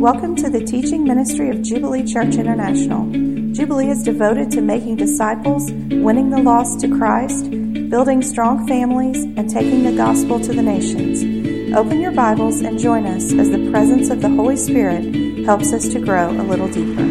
Welcome to the teaching ministry of Jubilee Church International. Jubilee is devoted to making disciples, winning the lost to Christ, building strong families, and taking the gospel to the nations. Open your Bibles and join us as the presence of the Holy Spirit helps us to grow a little deeper.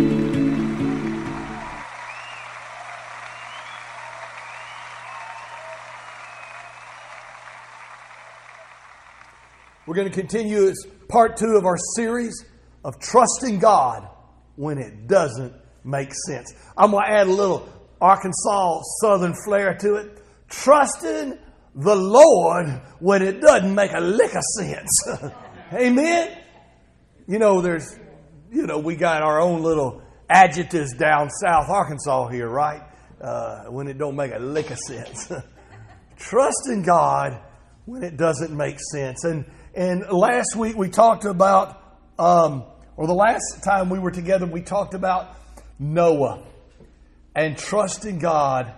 We're going to continue as part two of our series of trusting God when it doesn't make sense. I'm going to add a little Arkansas Southern flair to it. Trusting the Lord when it doesn't make a lick of sense. Amen. You know, there's, you know, we got our own little adjectives down South Arkansas here, right? Uh, when it don't make a lick of sense. Trusting God when it doesn't make sense. And and last week we talked about, um, or the last time we were together, we talked about Noah and trusting God.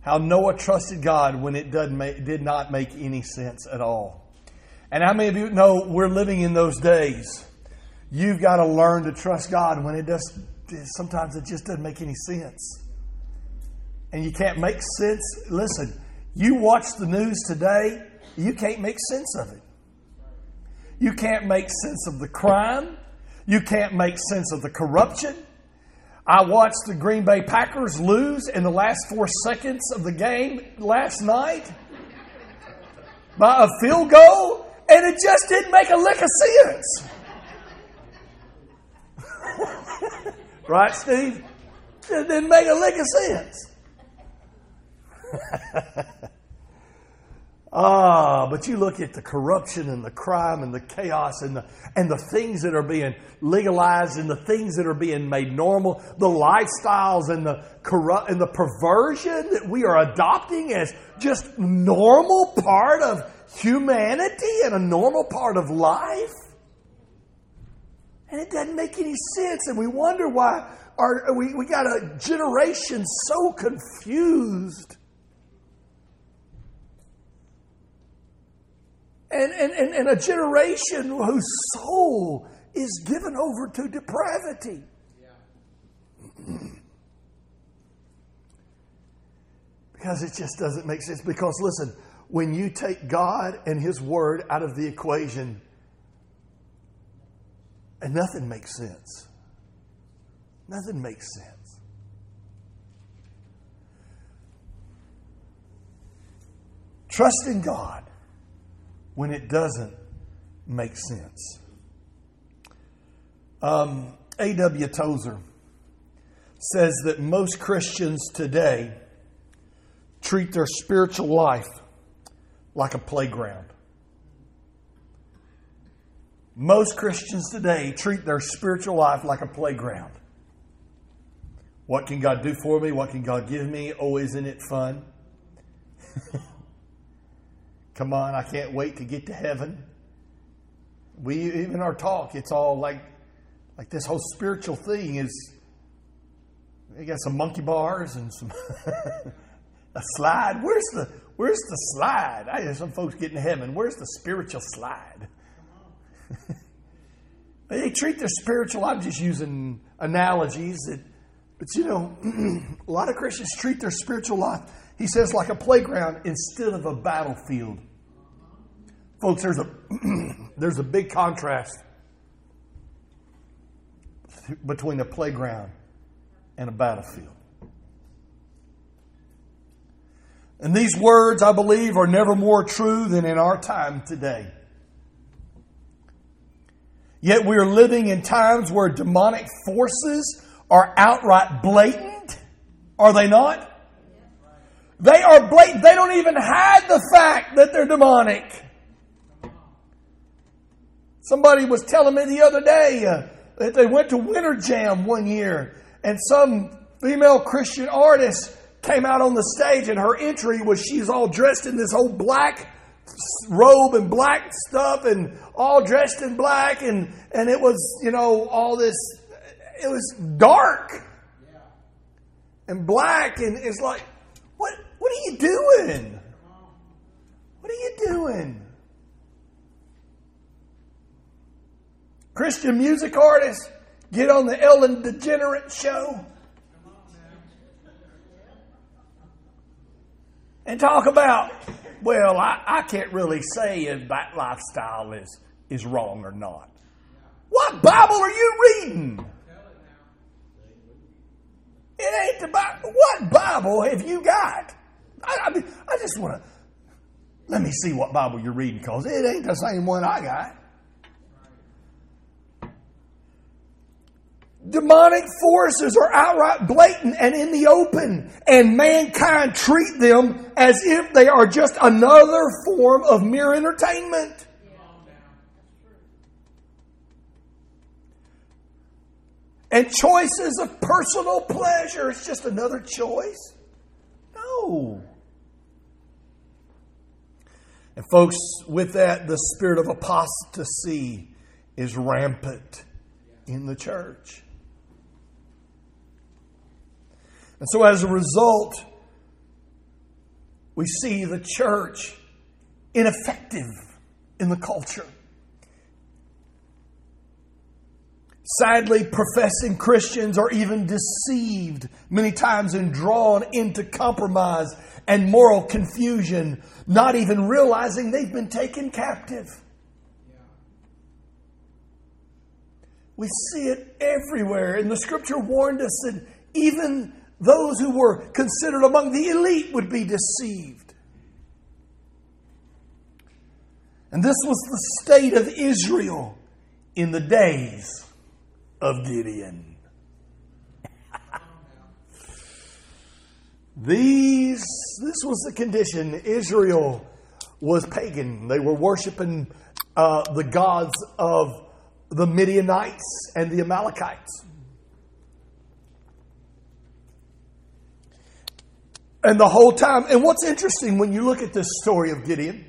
How Noah trusted God when it doesn't make, did not make any sense at all. And how many of you know we're living in those days? You've got to learn to trust God when it does. Sometimes it just doesn't make any sense, and you can't make sense. Listen, you watch the news today, you can't make sense of it. You can't make sense of the crime. You can't make sense of the corruption. I watched the Green Bay Packers lose in the last four seconds of the game last night by a field goal, and it just didn't make a lick of sense. right, Steve? It didn't make a lick of sense. Ah, but you look at the corruption and the crime and the chaos and the, and the things that are being legalized and the things that are being made normal, the lifestyles and the corrupt and the perversion that we are adopting as just normal part of humanity and a normal part of life. And it doesn't make any sense. And we wonder why our, we, we got a generation so confused and, and, and, and a generation whose soul is given over to depravity. because it just doesn't make sense. Because listen, when you take God and His Word out of the equation, and nothing makes sense. Nothing makes sense. Trust in God when it doesn't make sense. Um, A.W. Tozer says that most Christians today treat their spiritual life like a playground. Most Christians today treat their spiritual life like a playground. What can God do for me? What can God give me? Oh, isn't it fun? Come on, I can't wait to get to heaven. We even our talk, it's all like like this whole spiritual thing is you got some monkey bars and some a slide. Where's the where's the slide? I hear some folks getting to heaven. Where's the spiritual slide? they treat their spiritual. I'm just using analogies that, but you know, a lot of Christians treat their spiritual life he says, like a playground instead of a battlefield. Folks, there's a, there's a big contrast between a playground and a battlefield. And these words, I believe, are never more true than in our time today. Yet we are living in times where demonic forces are outright blatant, are they not? They are blatant. They don't even hide the fact that they're demonic. Somebody was telling me the other day uh, that they went to Winter Jam one year and some female Christian artist came out on the stage and her entry was she's all dressed in this old black robe and black stuff and all dressed in black and and it was you know all this it was dark and black and it's like what what are you doing? What are you doing? Christian music artists get on the Ellen DeGeneres show and talk about, well, I, I can't really say if that lifestyle is, is wrong or not. What Bible are you reading? It ain't the Bible. What Bible have you got? I, I mean, I just want to let me see what Bible you're reading because it ain't the same one I got. Demonic forces are outright blatant and in the open, and mankind treat them as if they are just another form of mere entertainment. And choices of personal pleasure, it's just another choice. No. And, folks, with that, the spirit of apostasy is rampant in the church. And so, as a result, we see the church ineffective in the culture. Sadly, professing Christians are even deceived many times and drawn into compromise and moral confusion, not even realizing they've been taken captive. We see it everywhere, and the scripture warned us that even those who were considered among the elite would be deceived. And this was the state of Israel in the days of Gideon. These, this was the condition. Israel was pagan. They were worshiping uh, the gods of the Midianites and the Amalekites. And the whole time, and what's interesting when you look at this story of Gideon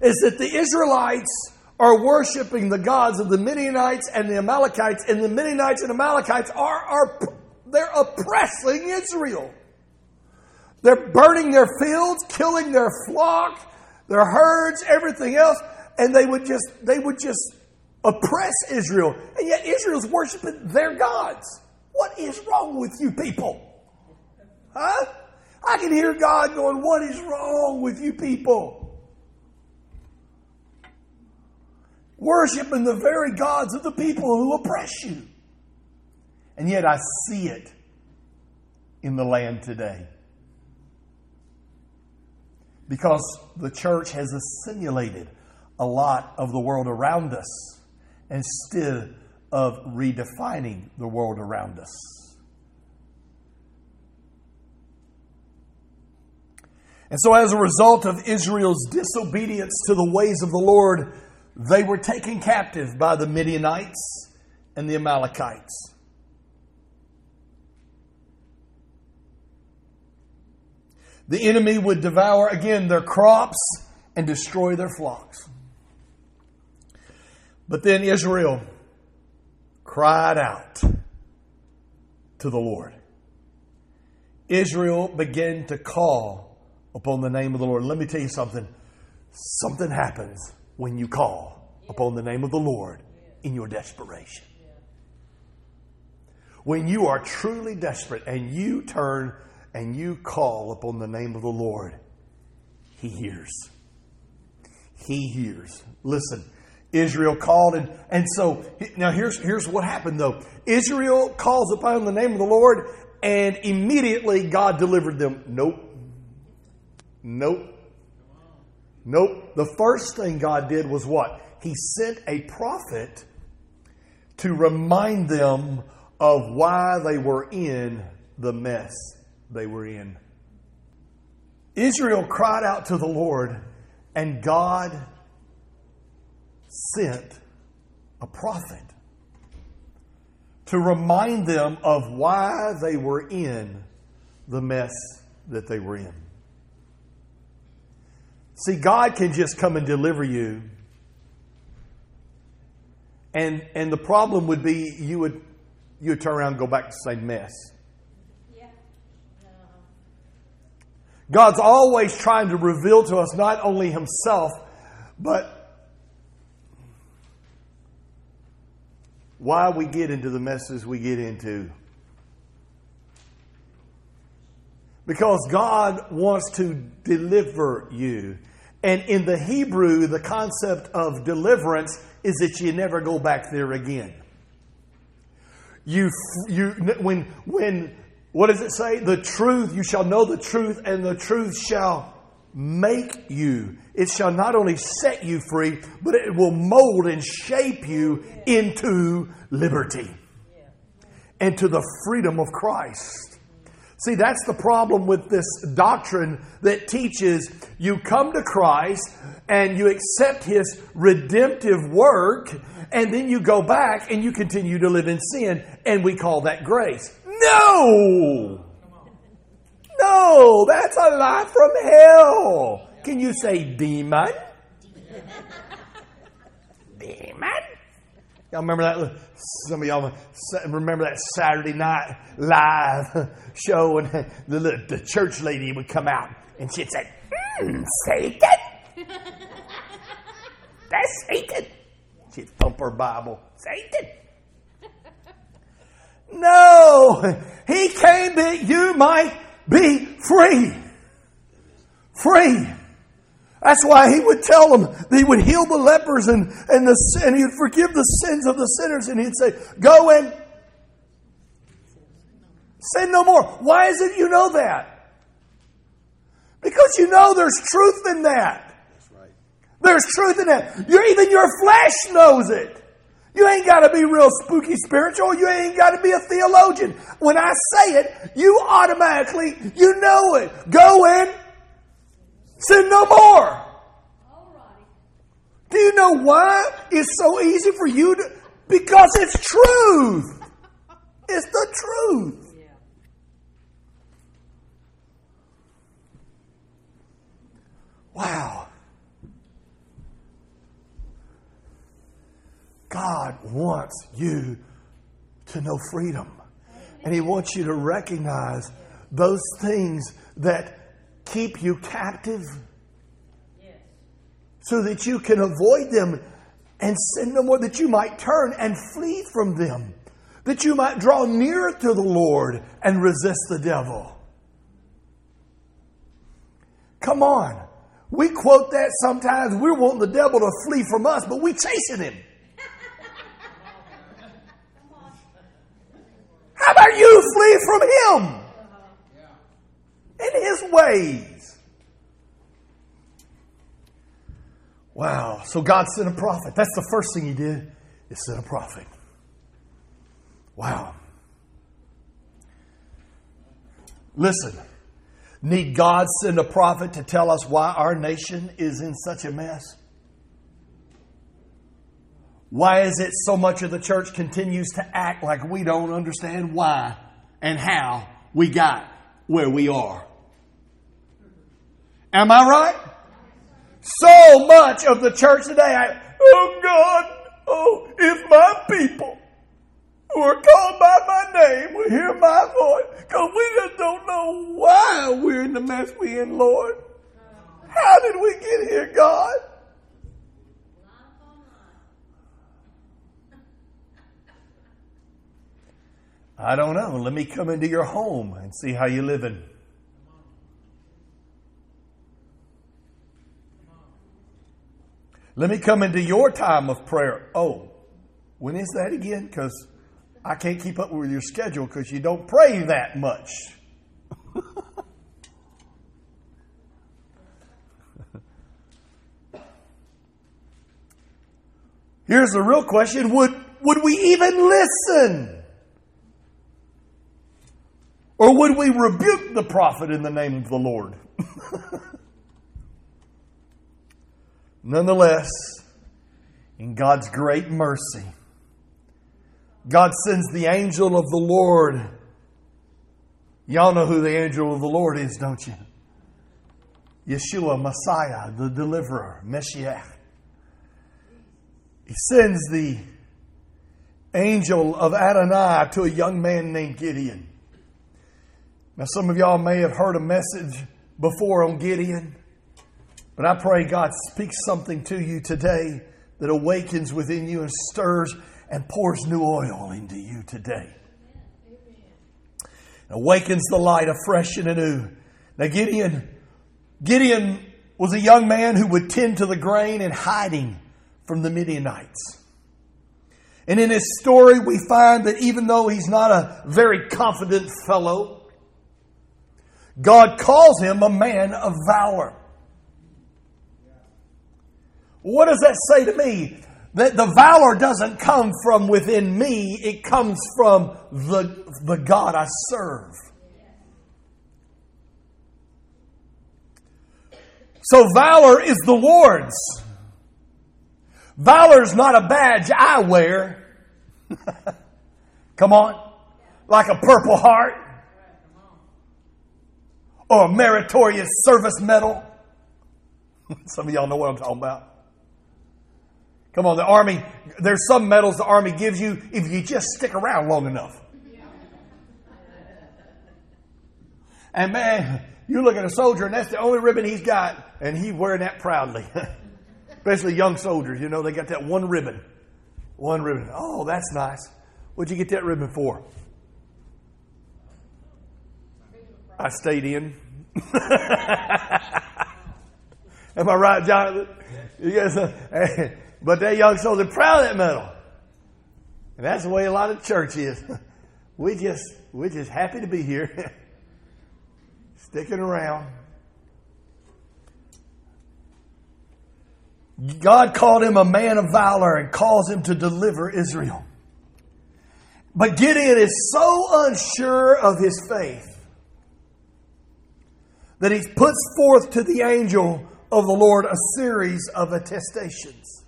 is that the Israelites are worshiping the gods of the Midianites and the Amalekites, and the Midianites and Amalekites are, are they're oppressing Israel. They're burning their fields, killing their flock, their herds, everything else, and they would just they would just oppress Israel. And yet Israel's worshiping their gods. What is wrong with you people? Huh? I can hear God going, What is wrong with you people? Worshiping the very gods of the people who oppress you. And yet I see it in the land today. Because the church has assimilated a lot of the world around us instead of redefining the world around us. And so, as a result of Israel's disobedience to the ways of the Lord, they were taken captive by the Midianites and the Amalekites. The enemy would devour again their crops and destroy their flocks. But then Israel cried out to the Lord. Israel began to call upon the name of the Lord. Let me tell you something. Something happens when you call upon the name of the Lord in your desperation. When you are truly desperate and you turn and you call upon the name of the Lord, He hears. He hears. Listen, Israel called, and, and so now here's, here's what happened though. Israel calls upon the name of the Lord, and immediately God delivered them. Nope. Nope. Nope. The first thing God did was what? He sent a prophet to remind them of why they were in the mess they were in. Israel cried out to the Lord, and God sent a prophet to remind them of why they were in the mess that they were in. See, God can just come and deliver you. And and the problem would be you would you would turn around and go back to the same mess. God's always trying to reveal to us not only Himself, but why we get into the messes we get into. Because God wants to deliver you. And in the Hebrew, the concept of deliverance is that you never go back there again. You, you, when, when, what does it say? The truth, you shall know the truth, and the truth shall make you. It shall not only set you free, but it will mold and shape you into liberty and to the freedom of Christ. See, that's the problem with this doctrine that teaches you come to Christ and you accept His redemptive work, and then you go back and you continue to live in sin, and we call that grace. No! No, that's a lie from hell. Can you say demon? demon? Y'all remember that? Some of y'all remember that Saturday night live show and the, the church lady would come out and she'd say, mm, Satan. That's Satan. She'd thump her Bible. Satan. No, he came that you might be free. Free. That's why he would tell them that he would heal the lepers and, and, the, and he would forgive the sins of the sinners. And he'd say, Go and sin no more. Why is it you know that? Because you know there's truth in that. There's truth in that. You're, even your flesh knows it. You ain't got to be real spooky spiritual. You ain't got to be a theologian. When I say it, you automatically, you know it. Go in, sin no more. Do you know why it's so easy for you to? Because it's truth. It's the truth. Wow. God wants you to know freedom. And He wants you to recognize those things that keep you captive so that you can avoid them and sin no more, that you might turn and flee from them, that you might draw near to the Lord and resist the devil. Come on. We quote that sometimes. We're wanting the devil to flee from us, but we're chasing him. About you flee from him in his ways? Wow. So God sent a prophet. That's the first thing he did, is send a prophet. Wow. Listen, need God send a prophet to tell us why our nation is in such a mess? Why is it so much of the church continues to act like we don't understand why and how we got where we are? Am I right? So much of the church today, I, oh God, oh, if my people who are called by my name will hear my voice, because we just don't know why we're in the mess we're in, Lord. How did we get here, God? I don't know. Let me come into your home and see how you're living. Let me come into your time of prayer. Oh, when is that again? Because I can't keep up with your schedule because you don't pray that much. Here's the real question would, would we even listen? Or would we rebuke the prophet in the name of the Lord? Nonetheless, in God's great mercy, God sends the angel of the Lord. Y'all know who the angel of the Lord is, don't you? Yeshua, Messiah, the deliverer, Messiah. He sends the angel of Adonai to a young man named Gideon. Now, some of y'all may have heard a message before on Gideon, but I pray God speaks something to you today that awakens within you and stirs and pours new oil into you today. Awakens the light afresh and anew. Now Gideon, Gideon was a young man who would tend to the grain in hiding from the Midianites. And in his story, we find that even though he's not a very confident fellow, God calls him a man of valor. What does that say to me? That the valor doesn't come from within me, it comes from the, the God I serve. So valor is the Lord's. Valor is not a badge I wear. Come on. Like a purple heart or a meritorious service medal. Some of y'all know what I'm talking about. Come on, the Army, there's some medals the Army gives you if you just stick around long enough. And man, you look at a soldier and that's the only ribbon he's got, and he's wearing that proudly. Especially young soldiers, you know, they got that one ribbon. One ribbon. Oh, that's nice. What'd you get that ribbon for? I stayed in. Am I right, Jonathan? Yes. But that young soldier proud of that medal. And that's the way a lot of church is. We just we're just happy to be here. Sticking around. God called him a man of valor and calls him to deliver Israel. But Gideon is so unsure of his faith that he puts forth to the angel of the Lord a series of attestations.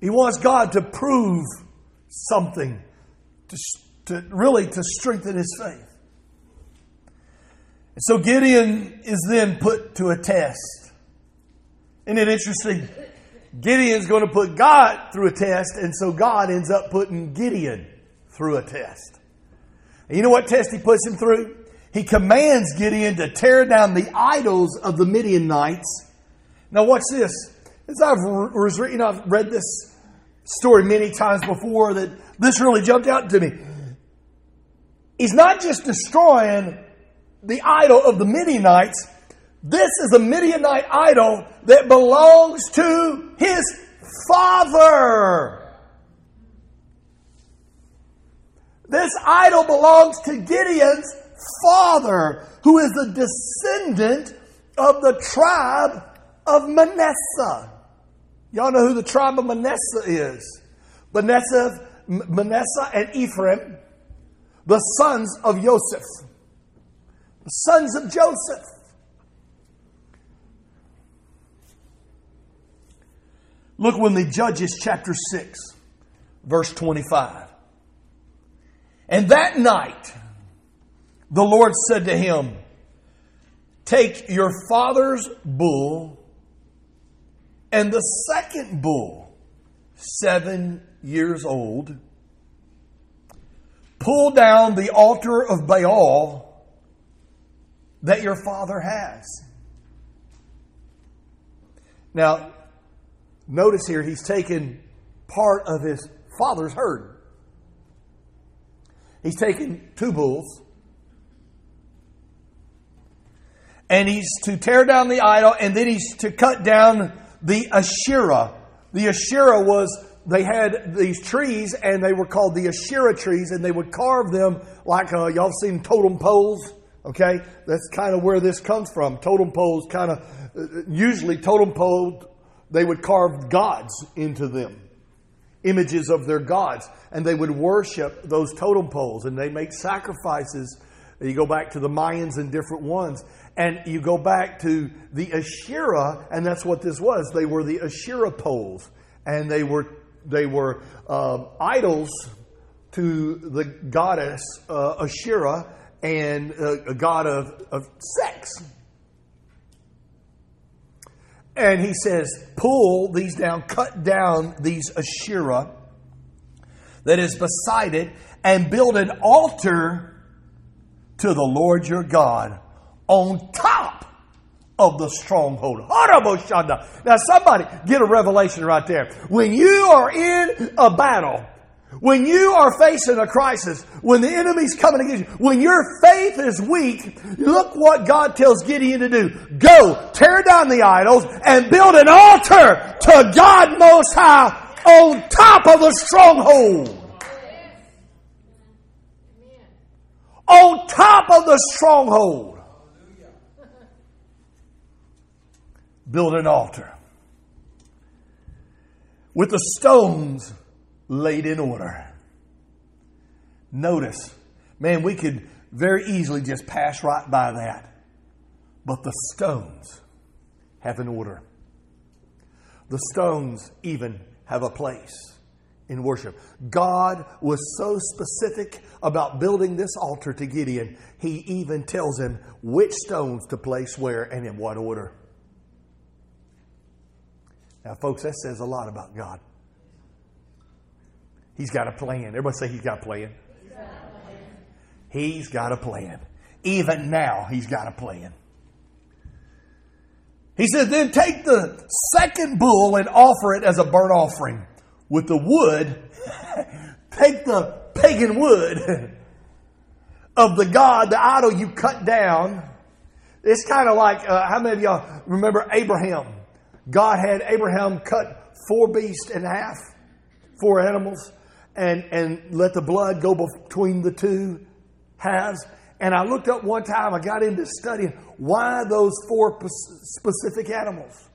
He wants God to prove something, to, to really to strengthen his faith. And so Gideon is then put to a test. Isn't it interesting? Gideon's going to put God through a test, and so God ends up putting Gideon through a test. And you know what test he puts him through? He commands Gideon to tear down the idols of the Midianites. Now, watch this. As I've, you know, I've read this story many times before, that this really jumped out to me. He's not just destroying the idol of the Midianites, this is a Midianite idol that belongs to his father. This idol belongs to Gideon's father, who is a descendant of the tribe of Manasseh. Y'all know who the tribe of Manasseh is. Manasseh, Manasseh and Ephraim, the sons of Joseph, the sons of Joseph. Look when the Judges chapter 6, verse 25. And that night, the Lord said to him, Take your father's bull and the second bull, seven years old, pull down the altar of Baal that your father has. Now, notice here, he's taken part of his father's herd. He's taken two bulls and he's to tear down the idol, and then he's to cut down the Asherah. The Asherah was, they had these trees, and they were called the Asherah trees, and they would carve them like, uh, y'all seen totem poles? Okay? That's kind of where this comes from. Totem poles kind of, uh, usually totem poles, they would carve gods into them images of their gods, and they would worship those totem poles and they make sacrifices. You go back to the Mayans and different ones. And you go back to the Asherah, and that's what this was. They were the Asherah poles, and they were they were uh, idols to the goddess uh, Asherah and uh, a god of, of sex. And he says, pull these down, cut down these Asherah that is beside it, and build an altar to the Lord your God on top of the stronghold. Now, somebody get a revelation right there. When you are in a battle, when you are facing a crisis, when the enemy's coming against you, when your faith is weak, look what God tells Gideon to do. Go, tear down the idols, and build an altar to God Most High on top of the stronghold. On top of the stronghold. Build an altar with the stones laid in order. Notice, man, we could very easily just pass right by that. But the stones have an order. The stones even have a place in worship. God was so specific about building this altar to Gideon, he even tells him which stones to place where and in what order. Now, folks, that says a lot about God. He's got a plan. Everybody say he's got a plan. He's got a plan. Even now, he's got a plan. He said, then take the second bull and offer it as a burnt offering with the wood. take the pagan wood of the God, the idol you cut down. It's kind of like, uh, how many of y'all remember Abraham? God had Abraham cut four beasts in half, four animals and, and let the blood go between the two halves. And I looked up one time, I got into studying why those four specific animals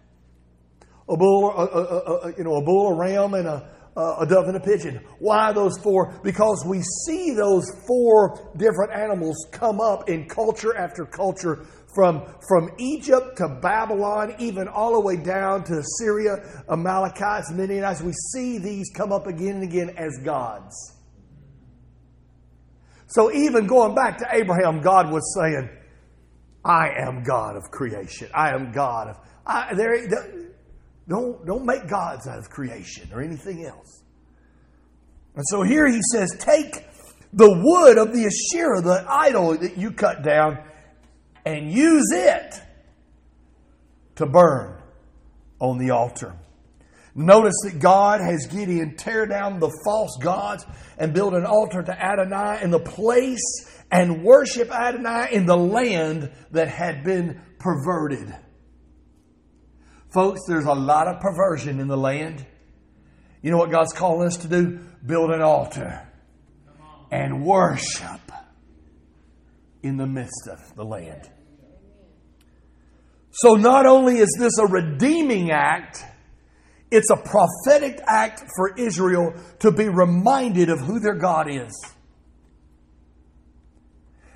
a bull, a, a, a, you know, a bull, a ram, and a, a dove and a pigeon. Why those four? Because we see those four different animals come up in culture after culture from, from Egypt to Babylon, even all the way down to Syria, Amalekites, Midianites. We see these come up again and again as gods. So even going back to Abraham, God was saying, I am God of creation. I am God of. I, there, don't, don't make gods out of creation or anything else. And so here he says, take the wood of the Asherah, the idol that you cut down, and use it to burn on the altar. Notice that God has Gideon tear down the false gods and build an altar to Adonai in the place and worship Adonai in the land that had been perverted. Folks, there's a lot of perversion in the land. You know what God's calling us to do? Build an altar and worship in the midst of the land. So not only is this a redeeming act, it's a prophetic act for Israel to be reminded of who their God is.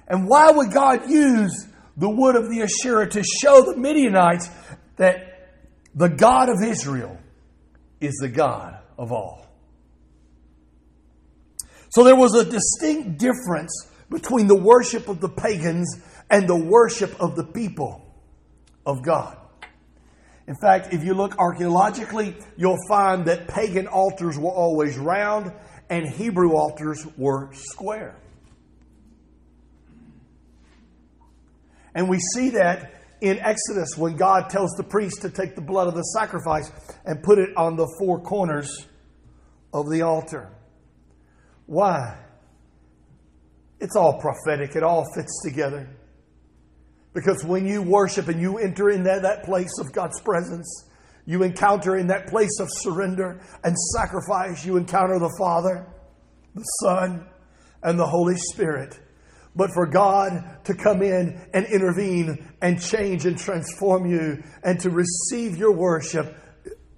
And why would God use the wood of the Asherah to show the Midianites that the God of Israel is the God of all? So there was a distinct difference between the worship of the pagans and the worship of the people of God. In fact, if you look archaeologically, you'll find that pagan altars were always round and Hebrew altars were square. And we see that in Exodus when God tells the priest to take the blood of the sacrifice and put it on the four corners of the altar. Why? It's all prophetic, it all fits together. Because when you worship and you enter in that, that place of God's presence, you encounter in that place of surrender and sacrifice, you encounter the Father, the Son, and the Holy Spirit. But for God to come in and intervene and change and transform you and to receive your worship,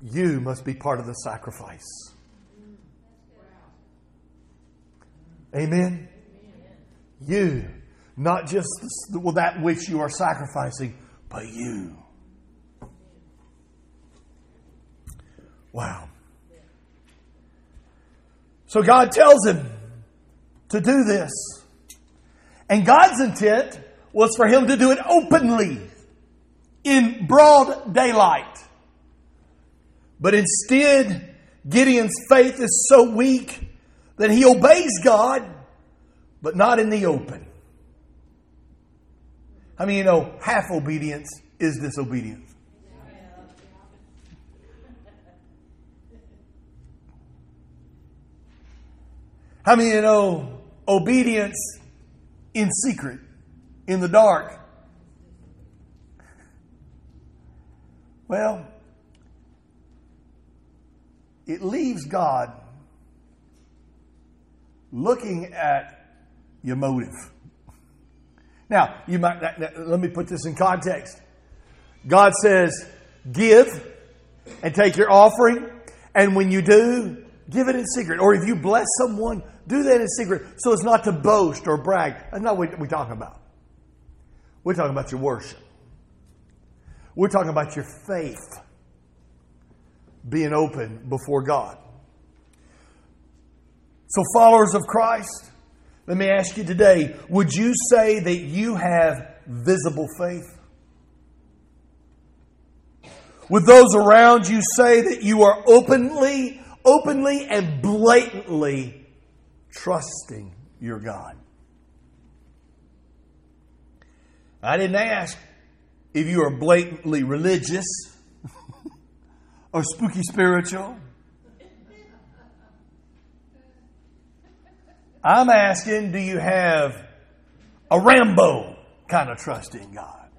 you must be part of the sacrifice. Amen. You not just that which you are sacrificing, but you. Wow. So God tells him to do this. And God's intent was for him to do it openly, in broad daylight. But instead, Gideon's faith is so weak that he obeys God, but not in the open. I mean, you know, half obedience is disobedience. How many of you know obedience in secret, in the dark? Well, it leaves God looking at your motive. Now, you might let me put this in context. God says, "Give and take your offering, and when you do, give it in secret. Or if you bless someone, do that in secret so it's not to boast or brag. That's not what we're talking about. We're talking about your worship. We're talking about your faith being open before God. So, followers of Christ, let me ask you today would you say that you have visible faith? Would those around you say that you are openly, openly and blatantly trusting your God. I didn't ask if you are blatantly religious or spooky spiritual. I'm asking, do you have a Rambo kind of trust in God?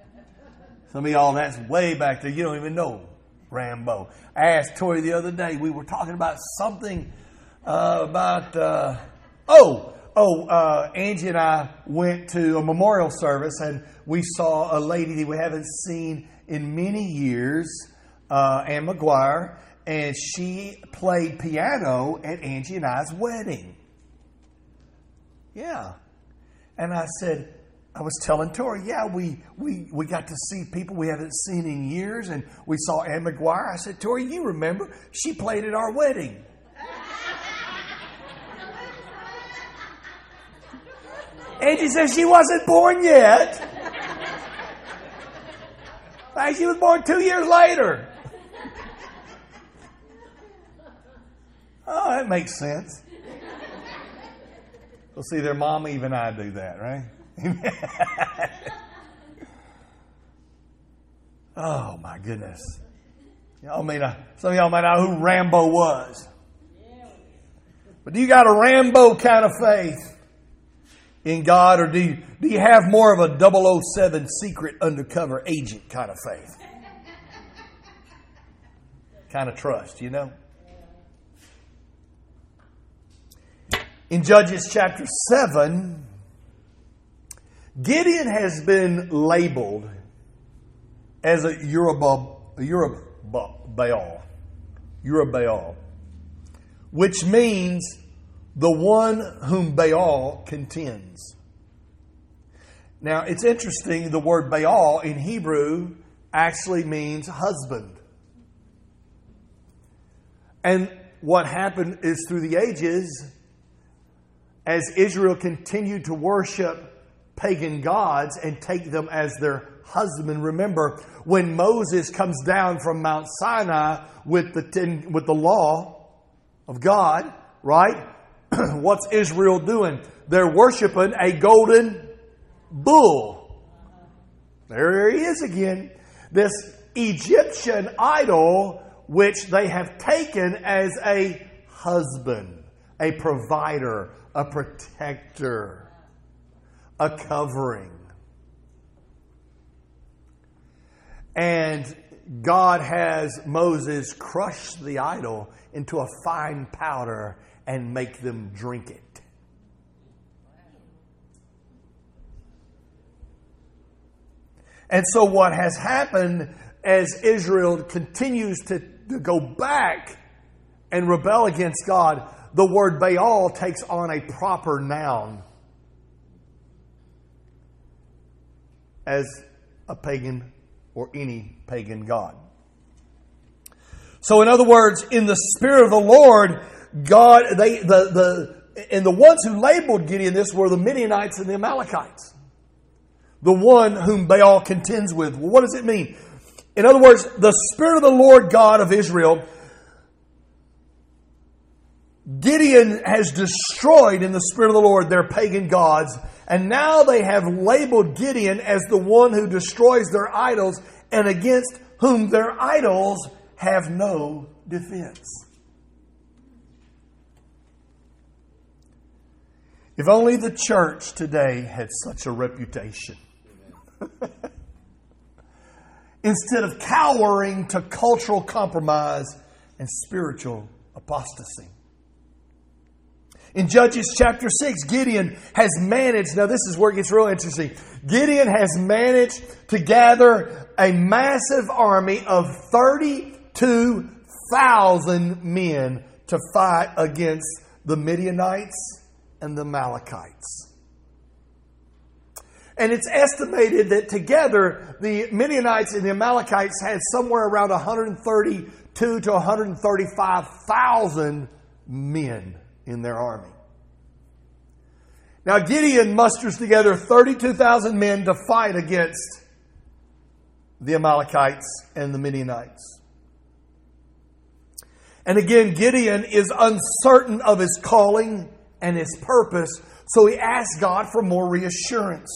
Some of y'all, that's way back there. You don't even know Rambo. I asked Tori the other day, we were talking about something uh, about. Uh, Oh, oh, uh, Angie and I went to a memorial service and we saw a lady that we haven't seen in many years, uh, Ann McGuire, and she played piano at Angie and I's wedding. Yeah. And I said, I was telling Tori, yeah, we, we, we got to see people we haven't seen in years, and we saw Ann McGuire. I said, Tori, you remember? She played at our wedding. Angie says she wasn't born yet. fact, she was born two years later. Oh, that makes sense. Well, see, their mom, even I do that, right? oh, my goodness. Y'all may not, some of y'all might know who Rambo was. But do you got a Rambo kind of faith? in God, or do you, do you have more of a 007 secret undercover agent kind of faith? kind of trust, you know? In Judges chapter 7, Gideon has been labeled as a Yerubbaal, Yerubbaal, which means the one whom Baal contends. Now, it's interesting, the word Baal in Hebrew actually means husband. And what happened is through the ages, as Israel continued to worship pagan gods and take them as their husband. Remember, when Moses comes down from Mount Sinai with the, ten, with the law of God, right? what's Israel doing? They're worshiping a golden bull. There he is again. This Egyptian idol, which they have taken as a husband, a provider, a protector, a covering. And God has Moses crush the idol into a fine powder and make them drink it. And so, what has happened as Israel continues to, to go back and rebel against God, the word Baal takes on a proper noun as a pagan or any pagan god. So, in other words, in the Spirit of the Lord, God, they, the, the, and the ones who labeled Gideon this were the Midianites and the Amalekites. The one whom Baal contends with. Well, what does it mean? In other words, the Spirit of the Lord God of Israel, Gideon has destroyed in the Spirit of the Lord their pagan gods, and now they have labeled Gideon as the one who destroys their idols and against whom their idols have no defense. If only the church today had such a reputation. Instead of cowering to cultural compromise and spiritual apostasy. In Judges chapter 6, Gideon has managed, now this is where it gets real interesting. Gideon has managed to gather a massive army of 32,000 men to fight against the Midianites and the Amalekites. And it's estimated that together the Midianites and the Amalekites had somewhere around 132 to 135,000 men in their army. Now Gideon musters together 32,000 men to fight against the Amalekites and the Midianites. And again, Gideon is uncertain of his calling and his purpose, so he asks God for more reassurance.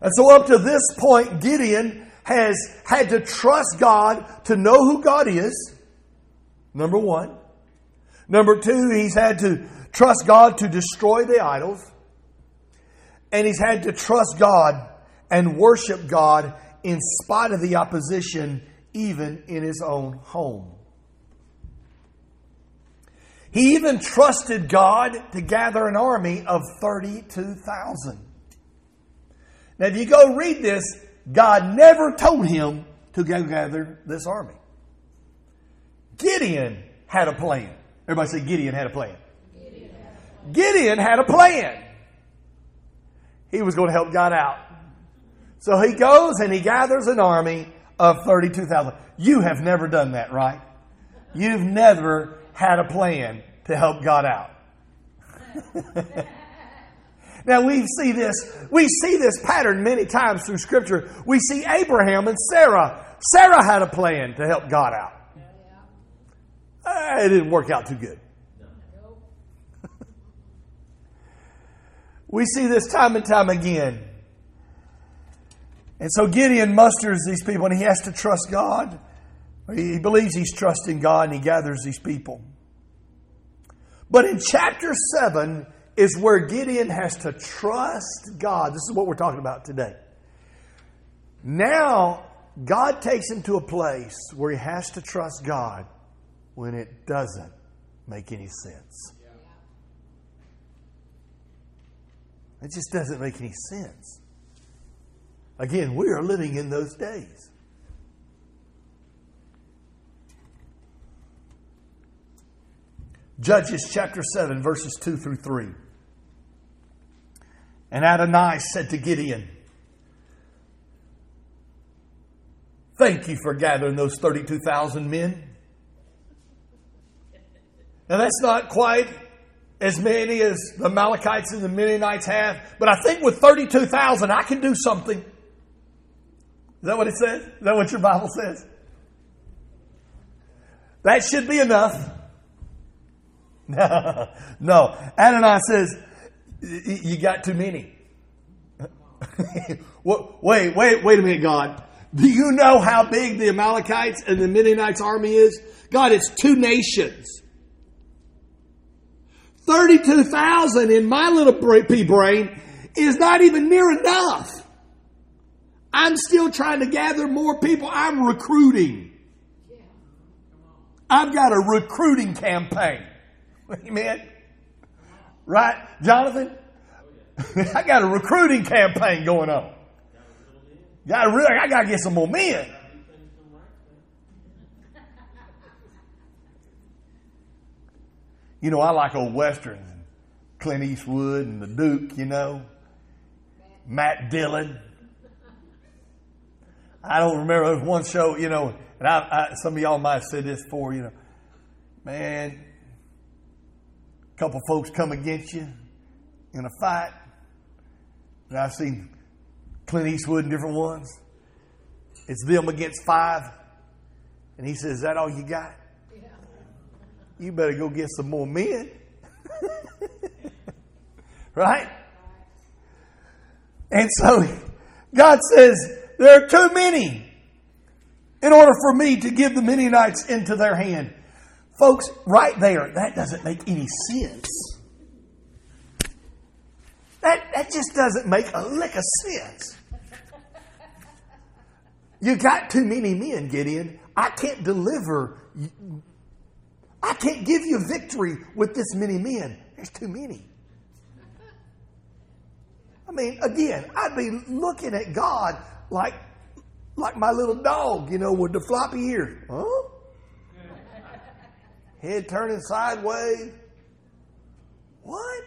And so, up to this point, Gideon has had to trust God to know who God is, number one. Number two, he's had to trust God to destroy the idols. And he's had to trust God and worship God in spite of the opposition, even in his own home. He even trusted God to gather an army of 32,000. Now, if you go read this, God never told him to go gather this army. Gideon had a plan. Everybody say Gideon had a plan. Gideon had a plan. He was going to help God out. So he goes and he gathers an army of 32,000. You have never done that, right? You've never had a plan to help God out. now we see this, we see this pattern many times through scripture. We see Abraham and Sarah. Sarah had a plan to help God out. Uh, it didn't work out too good. we see this time and time again. And so Gideon musters these people and he has to trust God. He believes he's trusting God and he gathers these people. But in chapter 7 is where Gideon has to trust God. This is what we're talking about today. Now, God takes him to a place where he has to trust God when it doesn't make any sense. It just doesn't make any sense. Again, we are living in those days. Judges chapter 7, verses 2 through 3. And Adonai said to Gideon, Thank you for gathering those 32,000 men. Now, that's not quite as many as the Amalekites and the Midianites have, but I think with 32,000, I can do something. Is that what it says? Is that what your Bible says? That should be enough. no. Adonai says, You got too many. wait, wait, wait a minute, God. Do you know how big the Amalekites and the Midianites army is? God, it's two nations. 32,000 in my little pea brain is not even near enough. I'm still trying to gather more people. I'm recruiting. I've got a recruiting campaign. Amen. Right, Jonathan? I got a recruiting campaign going on. Got really, I got to get some more men. You know, I like old westerns, and Clint Eastwood and the Duke. You know, Matt Dillon. I don't remember. There was one show, you know, and I, I, some of y'all might have said this before. You know, man, a couple folks come against you in a fight. And I've seen Clint Eastwood and different ones. It's them against five. And he says, Is that all you got? You better go get some more men. right? And so God says, There are too many in order for me to give the Midianites into their hand. Folks, right there, that doesn't make any sense. That, that just doesn't make a lick of sense. You got too many men, Gideon. I can't deliver. I can't give you victory with this many men. There's too many. I mean, again, I'd be looking at God like, like my little dog, you know, with the floppy ears. Huh? Head turning sideways. What?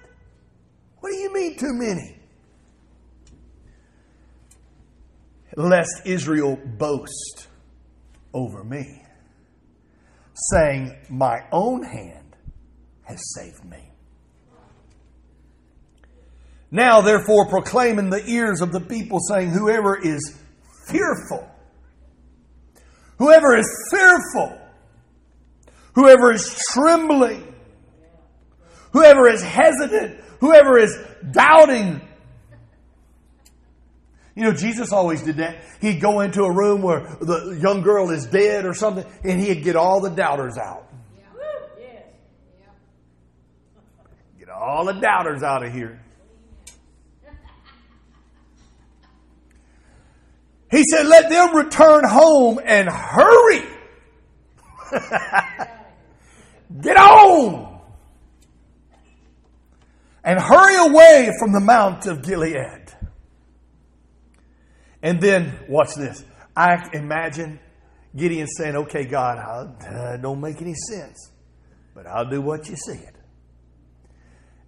What do you mean, too many? Lest Israel boast over me, saying, My own hand has saved me. Now, therefore, proclaim in the ears of the people, saying, Whoever is fearful, whoever is fearful, whoever is trembling, whoever is hesitant, whoever is doubting. You know, Jesus always did that. He'd go into a room where the young girl is dead or something, and he'd get all the doubters out. Get all the doubters out of here. He said, Let them return home and hurry. Get on and hurry away from the Mount of Gilead. And then, watch this. I imagine Gideon saying, Okay, God, uh, don't make any sense, but I'll do what you said.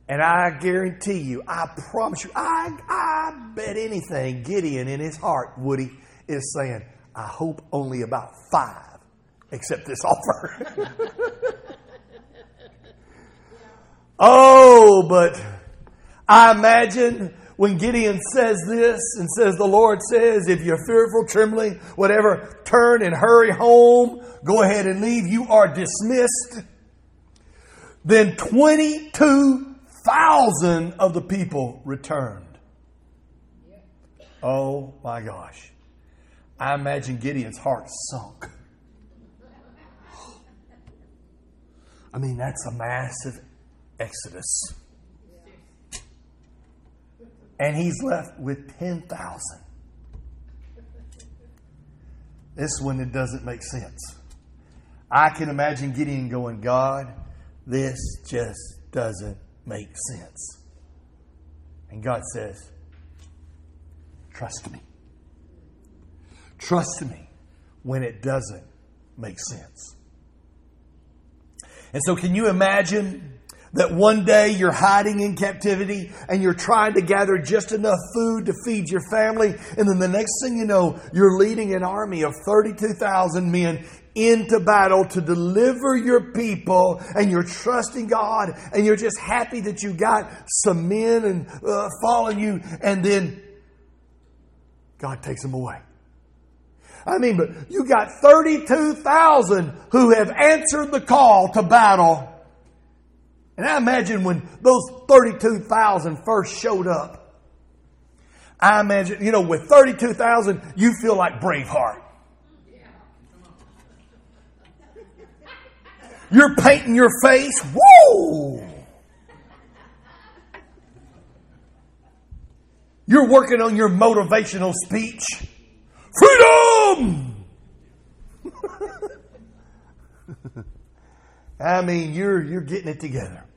And I guarantee you, I promise you, I, I bet anything Gideon in his heart, Woody, is saying, I hope only about five accept this offer. Oh, but I imagine when Gideon says this and says, The Lord says, if you're fearful, trembling, whatever, turn and hurry home, go ahead and leave, you are dismissed. Then 22,000 of the people returned. Oh my gosh. I imagine Gideon's heart sunk. I mean, that's a massive Exodus. And he's left with 10,000. This one, it doesn't make sense. I can imagine Gideon going, God, this just doesn't make sense. And God says, Trust me. Trust me when it doesn't make sense. And so, can you imagine that one day you're hiding in captivity and you're trying to gather just enough food to feed your family. And then the next thing you know, you're leading an army of 32,000 men into battle to deliver your people and you're trusting God and you're just happy that you got some men and uh, following you and then God takes them away. I mean, but you got 32,000 who have answered the call to battle and I imagine when those 32,000 first showed up, I imagine, you know, with 32,000, you feel like Braveheart. You're painting your face. Whoa! You're working on your motivational speech. Freedom! I mean, you're, you're getting it together.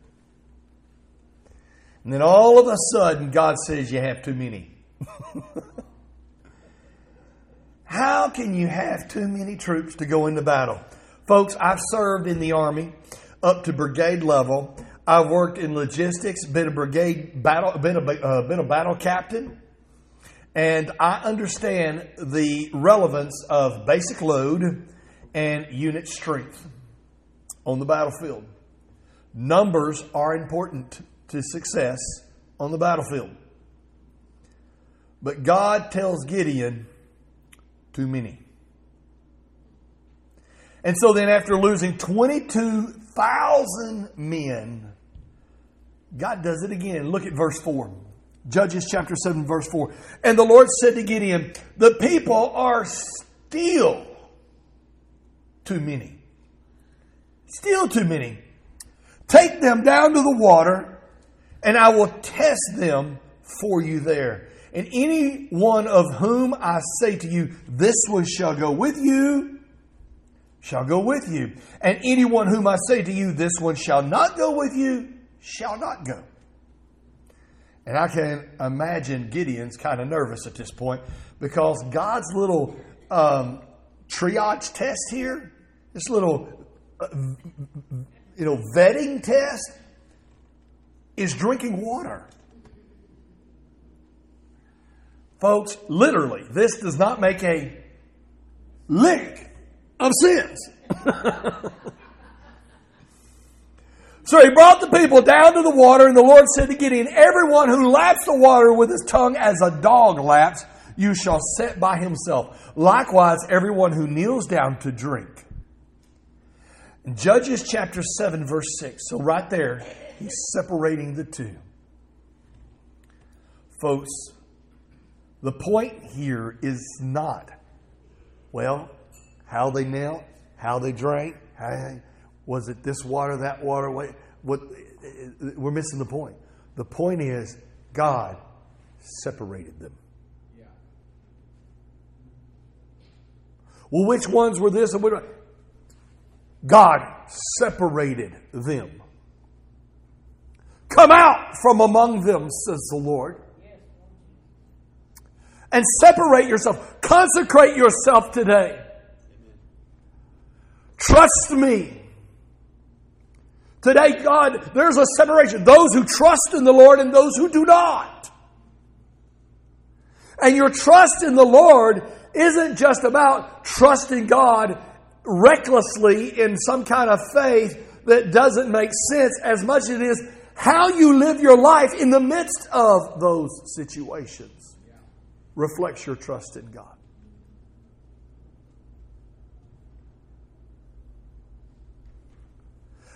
And then all of a sudden, God says you have too many. How can you have too many troops to go into battle? Folks, I've served in the Army up to brigade level. I've worked in logistics, been a brigade battle, been a, uh, been a battle captain, and I understand the relevance of basic load and unit strength on the battlefield. Numbers are important to success on the battlefield. But God tells Gideon, too many. And so then, after losing 22,000 men, God does it again. Look at verse 4. Judges chapter 7, verse 4. And the Lord said to Gideon, The people are still too many. Still too many. Take them down to the water, and I will test them for you there. And any one of whom I say to you, This one shall go with you, shall go with you. And anyone whom I say to you, This one shall not go with you, shall not go. And I can imagine Gideon's kind of nervous at this point because God's little um, triage test here, this little, uh, you know, vetting test, is drinking water. Folks, literally, this does not make a lick of sense. So he brought the people down to the water, and the Lord said to Gideon, Everyone who laps the water with his tongue as a dog laps, you shall set by himself. Likewise, everyone who kneels down to drink. Judges chapter 7, verse 6. So right there, he's separating the two. Folks, the point here is not, well, how they knelt, how they drank, how, was it this water, that water? What, what, we're missing the point. The point is, God separated them. Well, which ones were this and what? God separated them. Come out from among them, says the Lord. And separate yourself. Consecrate yourself today. Trust me. Today, God, there's a separation. Those who trust in the Lord and those who do not. And your trust in the Lord isn't just about trusting God recklessly in some kind of faith that doesn't make sense as much as it is how you live your life in the midst of those situations reflects your trust in God.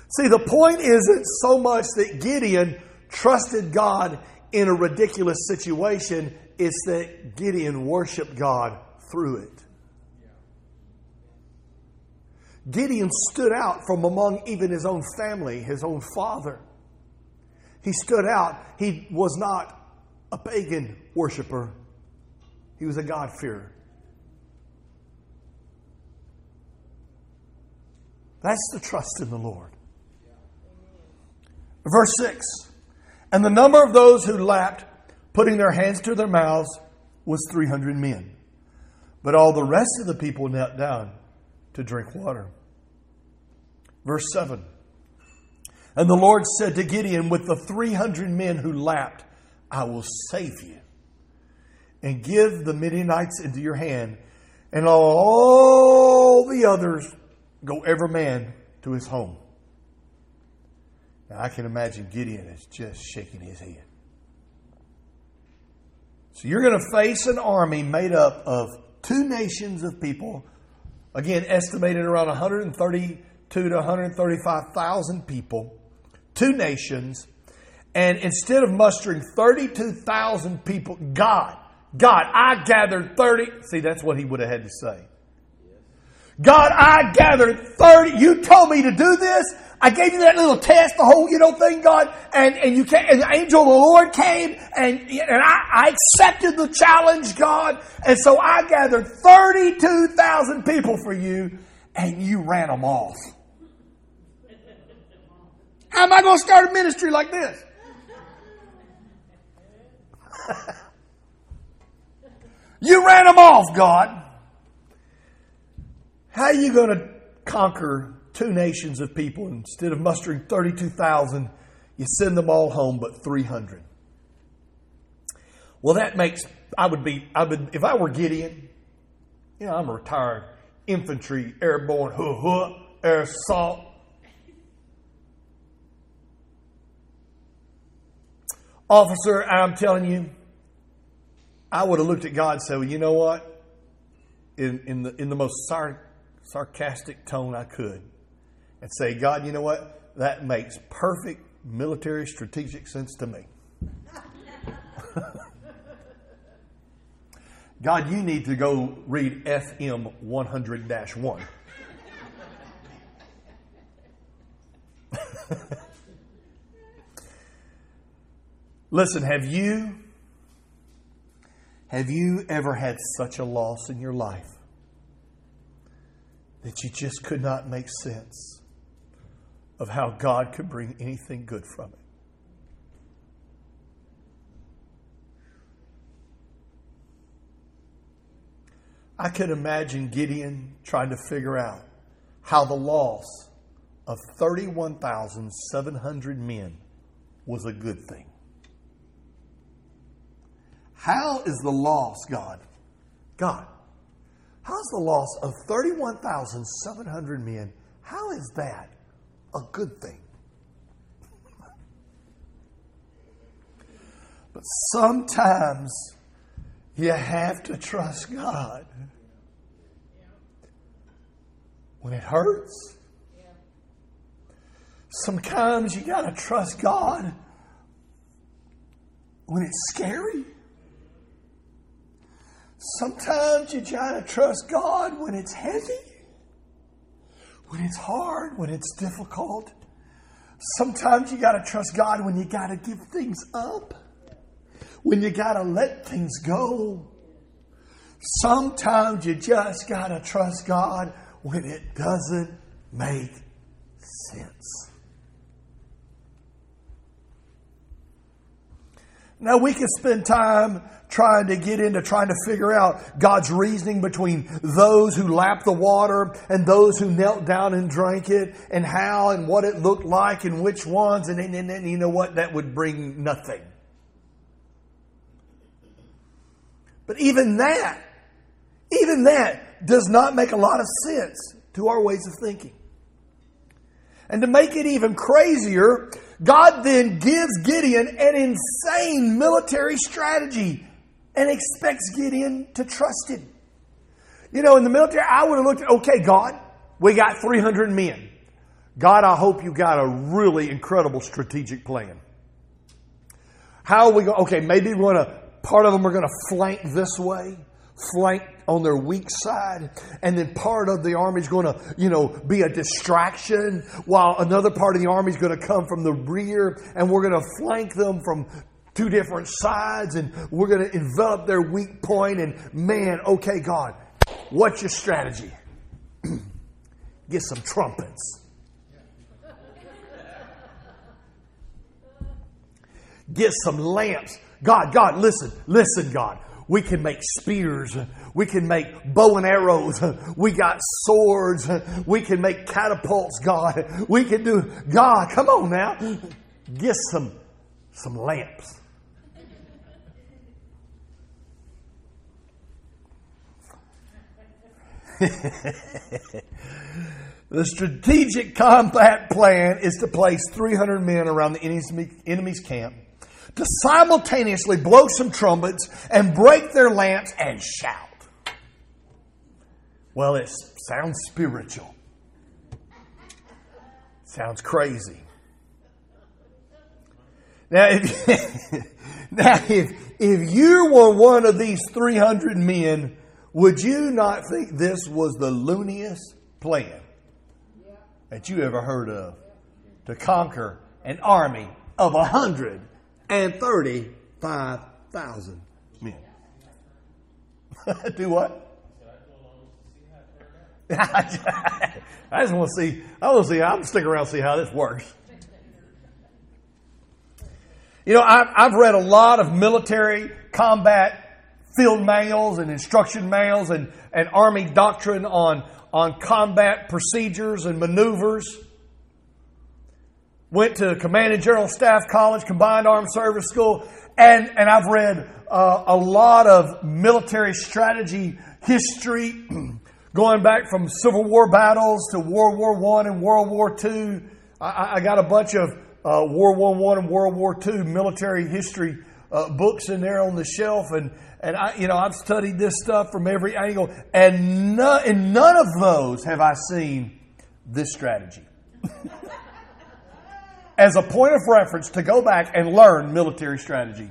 See, the point isn't so much that Gideon trusted God in a ridiculous situation, it's that Gideon worshiped God through it. Gideon stood out from among even his own family, his own father. He stood out. He was not a pagan worshiper, he was a God-fearer. That's the trust in the Lord. Verse 6 And the number of those who lapped, putting their hands to their mouths, was 300 men. But all the rest of the people knelt down to drink water. Verse 7 And the Lord said to Gideon, With the 300 men who lapped, I will save you and give the Midianites into your hand, and all the others go every man to his home. Now, I can imagine Gideon is just shaking his head. So you're going to face an army made up of two nations of people, again, estimated around 132 to 135,000 people, two nations, and instead of mustering 32,000 people, God, God, I gathered 30. See, that's what he would have had to say. God, I gathered 30. You told me to do this. I gave you that little test, the whole, you know, thing, God, and, and you came, and the angel of the Lord came, and, and I, I accepted the challenge, God, and so I gathered 32,000 people for you, and you ran them off. How am I going to start a ministry like this? you ran them off, God. How are you going to conquer two nations of people. Instead of mustering 32,000, you send them all home but 300. Well, that makes, I would be, I would, if I were Gideon, you know, I'm a retired infantry, airborne, huh, huh, air assault. Officer, I'm telling you, I would have looked at God and said, well, you know what? In, in, the, in the most sar- sarcastic tone I could, and say, God, you know what? That makes perfect military strategic sense to me. God, you need to go read FM 100 1. Listen, have you have you ever had such a loss in your life that you just could not make sense of how God could bring anything good from it? I could imagine Gideon trying to figure out how the loss of 31,700 men was a good thing. How is the loss, God? God, how's the loss of 31,700 men? How is that a good thing? But sometimes you have to trust God. When it hurts, sometimes you got to trust God when it's scary. Sometimes you got to trust God when it's heavy, when it's hard, when it's difficult. Sometimes you got to trust God when you got to give things up when you got to let things go. Sometimes you just got to trust God when it doesn't make sense. Now, we can spend time trying to get into trying to figure out God's reasoning between those who lapped the water and those who knelt down and drank it, and how and what it looked like, and which ones, and, and, and you know what? That would bring nothing. But even that, even that does not make a lot of sense to our ways of thinking. And to make it even crazier, God then gives Gideon an insane military strategy and expects Gideon to trust him. You know, in the military, I would have looked at, okay, God, we got 300 men. God, I hope you got a really incredible strategic plan. How are we going? Okay, maybe we're going to Part of them are going to flank this way, flank on their weak side, and then part of the army is going to, you know, be a distraction, while another part of the army is going to come from the rear, and we're going to flank them from two different sides, and we're going to envelop their weak point. And man, okay, God, what's your strategy? Get some trumpets. Get some lamps. God, God, listen, listen, God. We can make spears. We can make bow and arrows. We got swords. We can make catapults, God. We can do, God, come on now. Get some, some lamps. the strategic combat plan is to place 300 men around the enemy's camp to simultaneously blow some trumpets and break their lamps and shout. Well, it sounds spiritual. Sounds crazy. Now, if, now if, if you were one of these 300 men, would you not think this was the looniest plan that you ever heard of to conquer an army of a hundred and 35,000 men. Do what? I just want to see. I want to see. I'm stick around see how this works. You know, I've, I've read a lot of military combat field manuals and instruction manuals and, and Army doctrine on, on combat procedures and maneuvers. Went to Command and General Staff College, Combined Armed Service School, and, and I've read uh, a lot of military strategy history, going back from Civil War battles to World War One and World War Two. I, I got a bunch of uh, World War One and World War Two military history uh, books in there on the shelf, and and I, you know, I've studied this stuff from every angle, and none, in none of those have I seen this strategy. as a point of reference to go back and learn military strategy.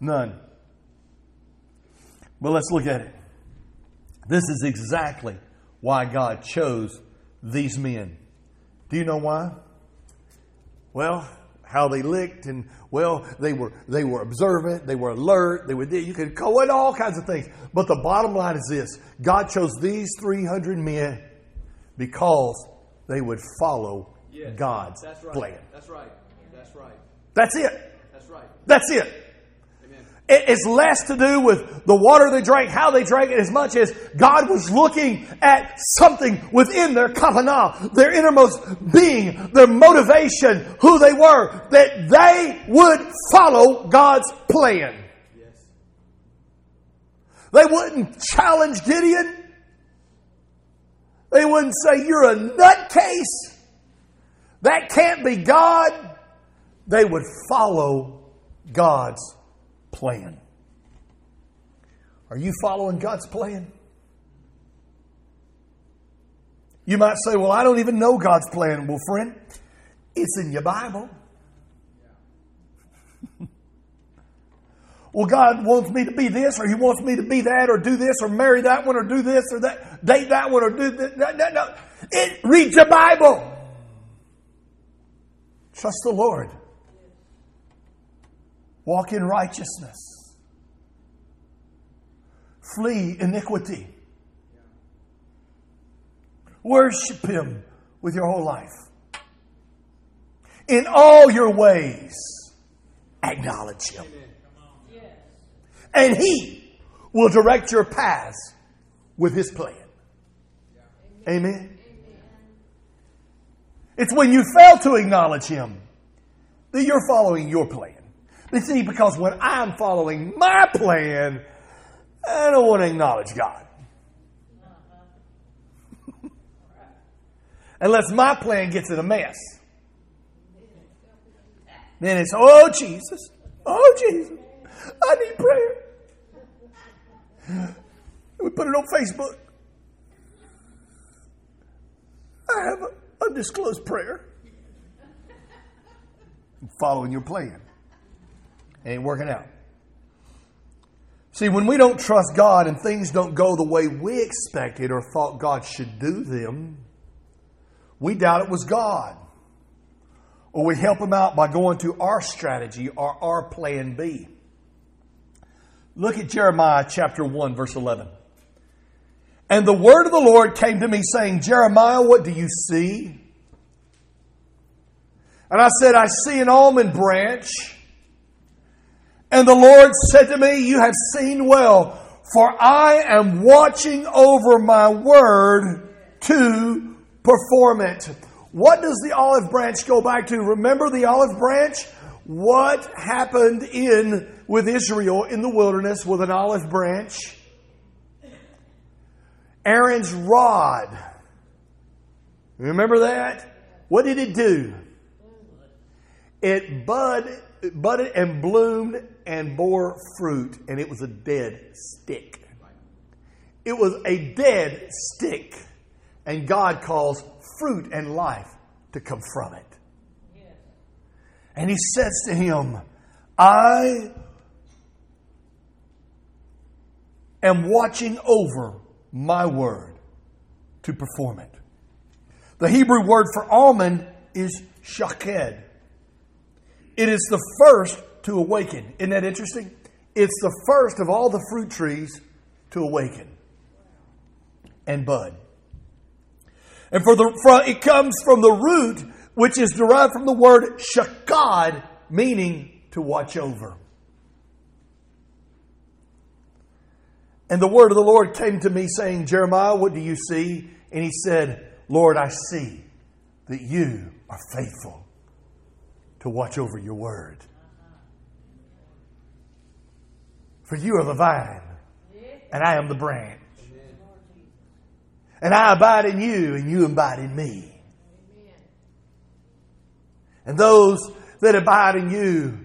None. But let's look at it. This is exactly why God chose these men. Do you know why? Well, how they licked and well, they were they were observant, they were alert, they were you could call it all kinds of things. But the bottom line is this: God chose these 300 men because they would follow yes, God's that's right. plan. That's right. That's right. That's it. That's right. That's it. It's less to do with the water they drank, how they drank it, as much as God was looking at something within their kavanah, their innermost being, their motivation, who they were, that they would follow God's plan. Yes. They wouldn't challenge Gideon. They wouldn't say, You're a nutcase. That can't be God. They would follow God's plan. Are you following God's plan? You might say, Well, I don't even know God's plan. Well, friend, it's in your Bible. well, God wants me to be this, or He wants me to be that, or do this, or marry that one, or do this, or that, date that one, or do. No, no, no. It, read your Bible. Trust the Lord. Walk in righteousness. Flee iniquity. Worship Him with your whole life. In all your ways, acknowledge Him. And He will direct your paths with His plan. Amen. It's when you fail to acknowledge Him that you're following your plan. But see, because when I'm following my plan, I don't want to acknowledge God. Unless my plan gets in a mess. Then it's, oh, Jesus. Oh, Jesus. I need prayer. We put it on Facebook. I have an undisclosed prayer. I'm following your plan ain't working out. See, when we don't trust God and things don't go the way we expected or thought God should do them, we doubt it was God. Or we help Him out by going to our strategy or our plan B. Look at Jeremiah chapter 1, verse 11. And the word of the Lord came to me, saying, Jeremiah, what do you see? And I said, I see an almond branch. And the Lord said to me, You have seen well, for I am watching over my word to perform it. What does the olive branch go back to? Remember the olive branch? What happened in with Israel in the wilderness with an olive branch? Aaron's rod. Remember that? What did it do? It bud budded and bloomed and bore fruit, and it was a dead stick. It was a dead stick, and God calls fruit and life to come from it. And He says to him, I am watching over my word to perform it. The Hebrew word for almond is shaked. It is the first to awaken. Isn't that interesting? It's the first of all the fruit trees to awaken and bud. And for the it comes from the root, which is derived from the word shakad, meaning to watch over. And the word of the Lord came to me, saying, Jeremiah, what do you see? And he said, Lord, I see that you are faithful to watch over your word. For you are the vine, and I am the branch. And I abide in you, and you abide in me. And those that abide in you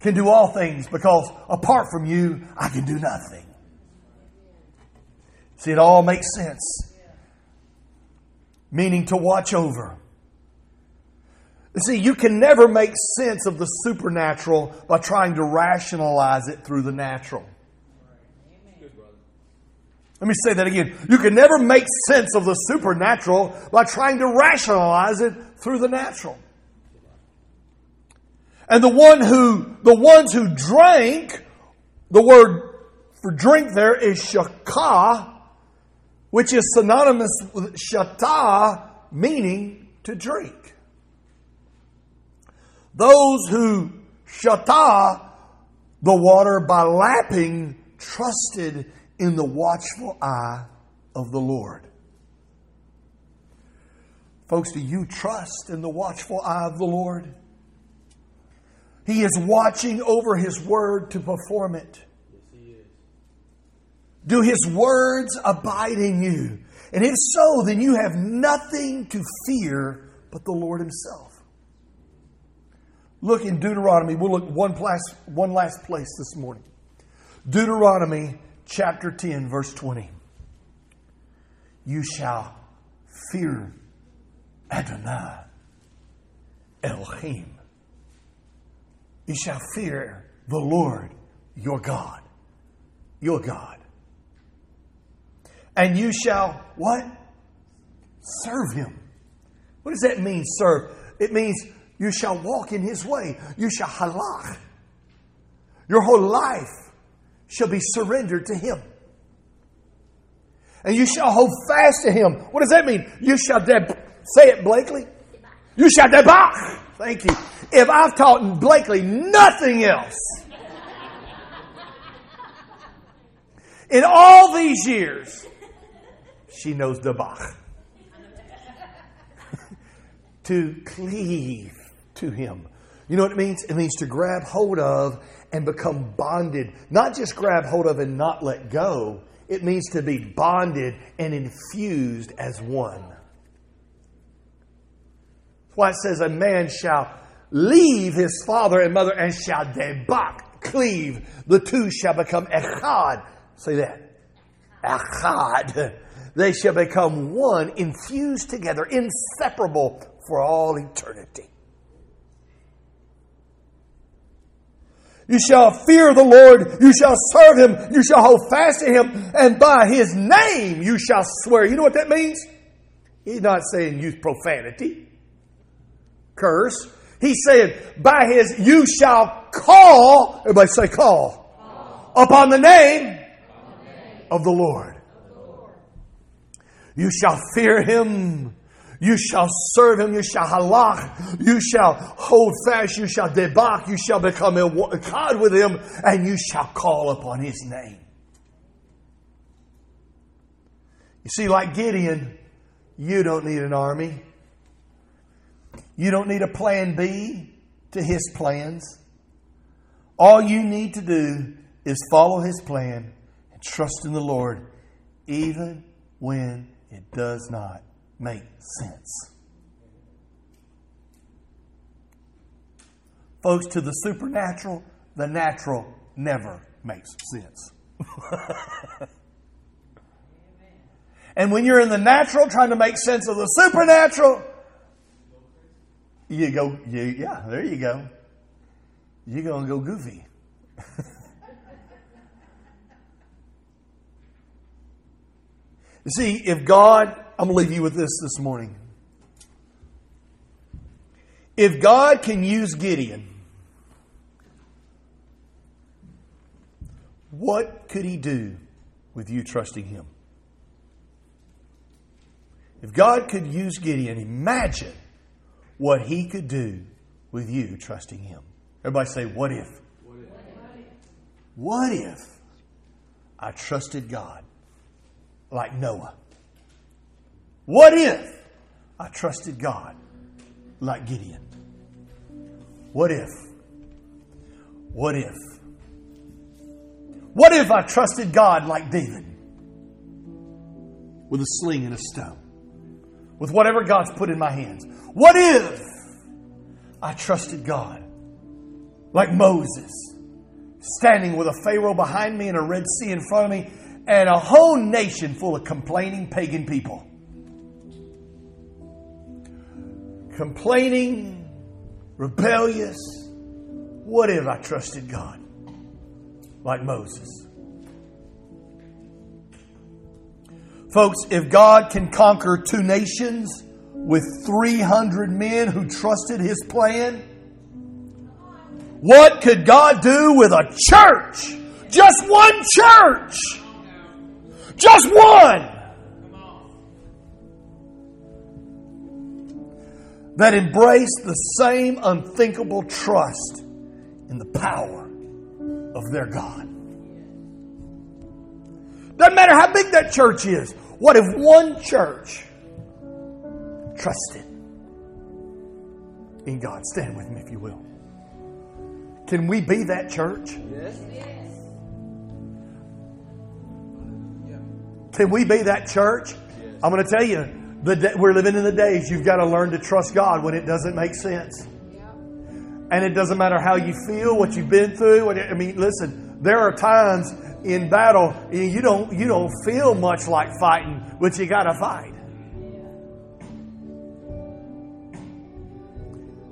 can do all things because apart from you, I can do nothing. See, it all makes sense. Meaning to watch over See, you can never make sense of the supernatural by trying to rationalize it through the natural. Let me say that again. You can never make sense of the supernatural by trying to rationalize it through the natural. And the one who, the ones who drank, the word for drink there is shakah, which is synonymous with shata, meaning to drink. Those who shata the water by lapping trusted in the watchful eye of the Lord. Folks, do you trust in the watchful eye of the Lord? He is watching over His word to perform it. Do His words abide in you? And if so, then you have nothing to fear but the Lord Himself. Look in Deuteronomy. We'll look one, place, one last place this morning. Deuteronomy chapter 10, verse 20. You shall fear Adonai Elohim. You shall fear the Lord your God. Your God. And you shall what? Serve him. What does that mean, serve? It means you shall walk in his way. You shall halach. Your whole life shall be surrendered to him. And you shall hold fast to him. What does that mean? You shall deb- say it, Blakely. You shall debach. Thank you. If I've taught Blakely nothing else in all these years, she knows debach. to cleave to him. You know what it means? It means to grab hold of and become bonded. Not just grab hold of and not let go, it means to be bonded and infused as one. That's why it says, A man shall leave his father and mother and shall debak, cleave. The two shall become echad. Say that. Echad. They shall become one, infused together, inseparable for all eternity. You shall fear the Lord. You shall serve him. You shall hold fast to him. And by his name you shall swear. You know what that means? He's not saying use profanity, curse. He's saying, by his, you shall call, everybody say call, call. Upon, the name, upon the name of the Of the Lord. You shall fear him you shall serve him. You shall halach. You shall hold fast. You shall debak. You shall become a God with him, and you shall call upon his name. You see, like Gideon, you don't need an army. You don't need a plan B to his plans. All you need to do is follow his plan and trust in the Lord, even when it does not make sense. Folks, to the supernatural, the natural never makes sense. and when you're in the natural trying to make sense of the supernatural, you go, you, yeah, there you go. You're going to go goofy. you see, if God I'm going to leave you with this this morning. If God can use Gideon, what could he do with you trusting him? If God could use Gideon, imagine what he could do with you trusting him. Everybody say, What if? What if, what if I trusted God like Noah? What if I trusted God like Gideon? What if? What if? What if I trusted God like David? With a sling and a stone. With whatever God's put in my hands. What if I trusted God like Moses? Standing with a Pharaoh behind me and a Red Sea in front of me and a whole nation full of complaining pagan people. Complaining rebellious. What if I trusted God like Moses? Folks, if God can conquer two nations with 300 men who trusted his plan, what could God do with a church? Just one church. Just one. That embrace the same unthinkable trust in the power of their God. Doesn't matter how big that church is. What if one church trusted in God? Stand with me if you will. Can we be that church? Yes. Can we be that church? I'm going to tell you, the we're living in the days you've got to learn to trust God when it doesn't make sense. And it doesn't matter how you feel, what you've been through. I mean, listen, there are times in battle you don't you don't feel much like fighting, but you got to fight.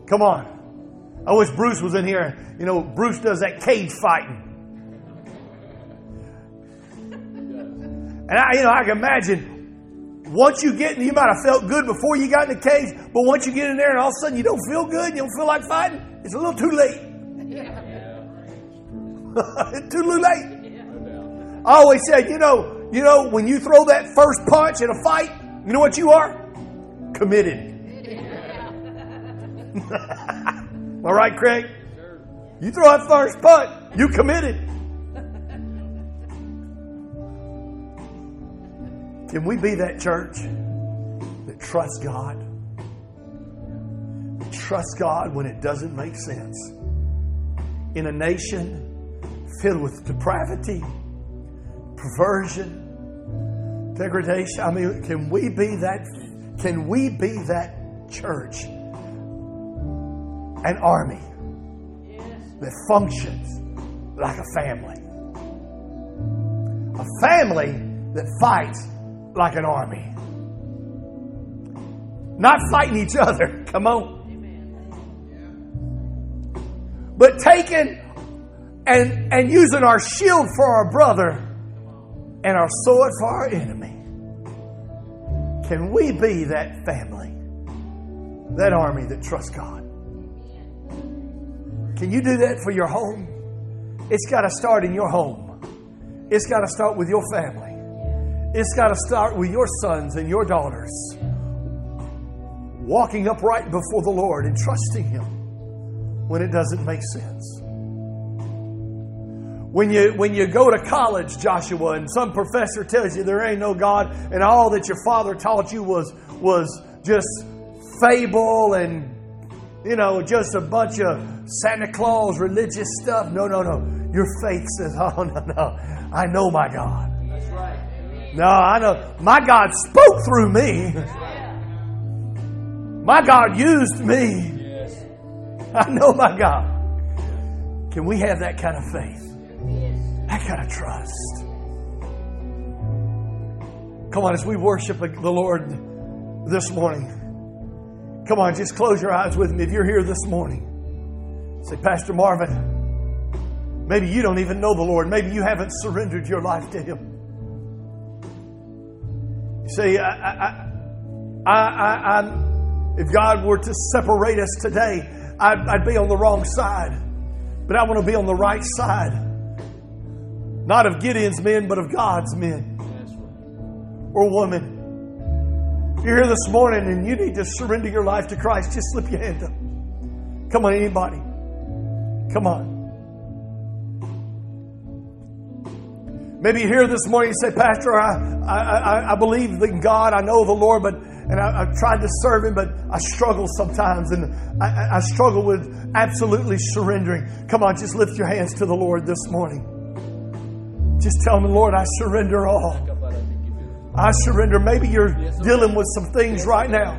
Come on. I wish Bruce was in here. You know, Bruce does that cage fighting. And I, you know, I can imagine once you get in, you might have felt good before you got in the cage, but once you get in there and all of a sudden you don't feel good, you don't feel like fighting, it's a little too late. too late. I always said, you know, you know, when you throw that first punch in a fight, you know what you are? Committed. All right, Craig? You throw that first punch, you committed. Can we be that church that trusts God? That trusts God when it doesn't make sense. In a nation filled with depravity, perversion, degradation. I mean, can we be that can we be that church? an army that functions like a family. A family that fights like an army. Not fighting each other, come on. But taking and, and using our shield for our brother and our sword for our enemy. Can we be that family, that army that trusts God? Can you do that for your home? It's got to start in your home. It's got to start with your family. It's got to start with your sons and your daughters walking upright before the Lord and trusting Him when it doesn't make sense. When you, when you go to college, Joshua, and some professor tells you there ain't no God and all that your father taught you was, was just fable and you know, just a bunch of Santa Claus religious stuff. No, no, no. Your faith says, oh, no, no. I know my God. That's right. No, I know. My God spoke through me. My God used me. I know my God. Can we have that kind of faith? That kind of trust. Come on, as we worship the Lord this morning. Come on, just close your eyes with me if you're here this morning. Say, Pastor Marvin, maybe you don't even know the Lord. Maybe you haven't surrendered your life to Him. Say, I, I, I, I, if God were to separate us today, I'd, I'd be on the wrong side. But I want to be on the right side. Not of Gideon's men, but of God's men or women If you're here this morning and you need to surrender your life to Christ, just slip your hand up. Come on, anybody. Come on. Maybe here this morning and say, Pastor, I, I, I, believe in God. I know the Lord, but and I, have tried to serve Him, but I struggle sometimes, and I, I struggle with absolutely surrendering. Come on, just lift your hands to the Lord this morning. Just tell Him, Lord, I surrender all. I surrender. Maybe you're dealing with some things right now.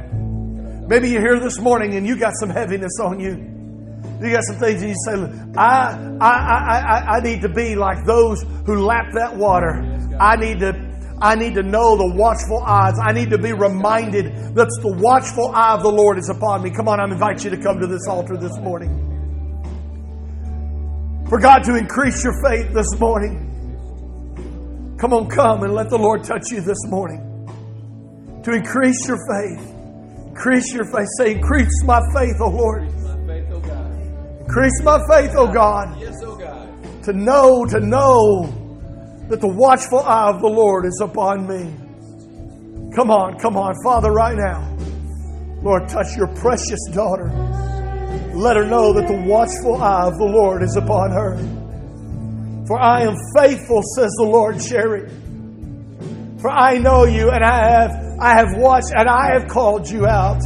Maybe you're here this morning and you got some heaviness on you. You got some things and you say, I, I, I, I, need to be like those who lap that water. I need to, I need to know the watchful eyes. I need to be reminded that the watchful eye of the Lord is upon me. Come on, I invite you to come to this altar this morning. For God to increase your faith this morning. Come on, come and let the Lord touch you this morning. To increase your faith. Increase your faith. Say, increase my faith, O Lord. Increase my faith, O God. Yes, oh God. To know, to know that the watchful eye of the Lord is upon me. Come on, come on, Father, right now. Lord, touch your precious daughter. Let her know that the watchful eye of the Lord is upon her. For I am faithful, says the Lord, Sherry. For I know you, and I have I have watched and I have called you out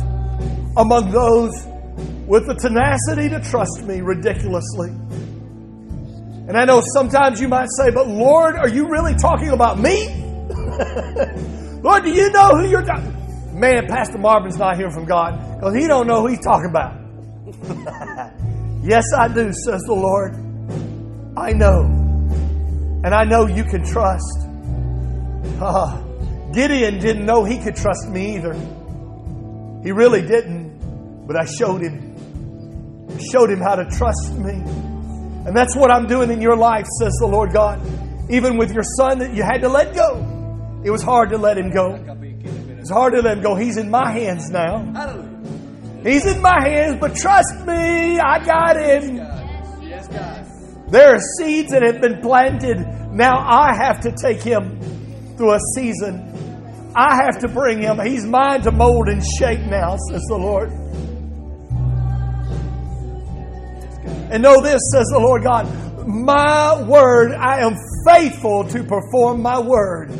among those with the tenacity to trust me ridiculously. And I know sometimes you might say, but Lord, are you really talking about me? Lord, do you know who you're talking? Man, Pastor Marvin's not hearing from God because he don't know who he's talking about. yes, I do, says the Lord. I know. And I know you can trust. Ah, Gideon didn't know he could trust me either. He really didn't, but I showed him. Showed him how to trust me. And that's what I'm doing in your life, says the Lord God. Even with your son that you had to let go. It was hard to let him go. It's hard to let him go. He's in my hands now. He's in my hands, but trust me, I got him. There are seeds that have been planted. Now I have to take him through a season. I have to bring him. He's mine to mold and shape now, says the Lord. And know this, says the Lord God, my word, I am faithful to perform my word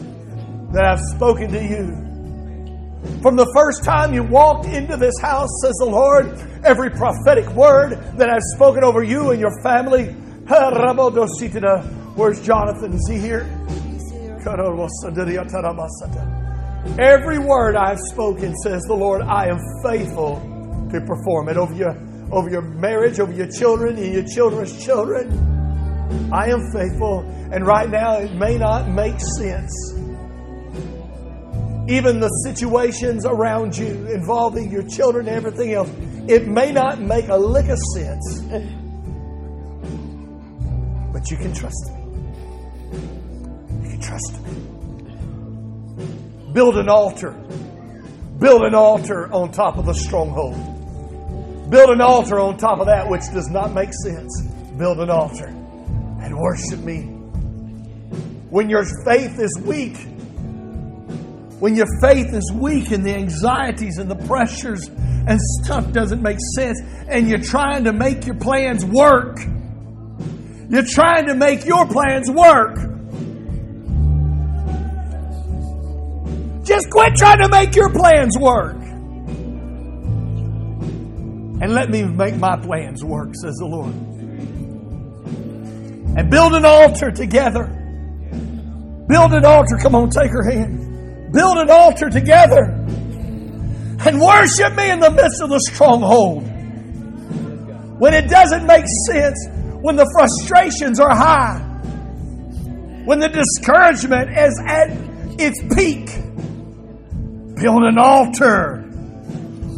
that I've spoken to you. From the first time you walked into this house, says the Lord, every prophetic word that I've spoken over you and your family. Where's Jonathan? Is he here? Every word I've spoken, says the Lord, I am faithful to perform it over your, over your marriage, over your children, and your children's children. I am faithful. And right now, it may not make sense. Even the situations around you involving your children and everything else, it may not make a lick of sense. But you can trust me. You can trust me. Build an altar. Build an altar on top of the stronghold. Build an altar on top of that which does not make sense. Build an altar and worship me. When your faith is weak, when your faith is weak and the anxieties and the pressures and stuff doesn't make sense, and you're trying to make your plans work, you're trying to make your plans work. Just quit trying to make your plans work. And let me make my plans work, says the Lord. And build an altar together. Build an altar. Come on, take her hand. Build an altar together. And worship me in the midst of the stronghold. When it doesn't make sense, when the frustrations are high, when the discouragement is at its peak, build an altar.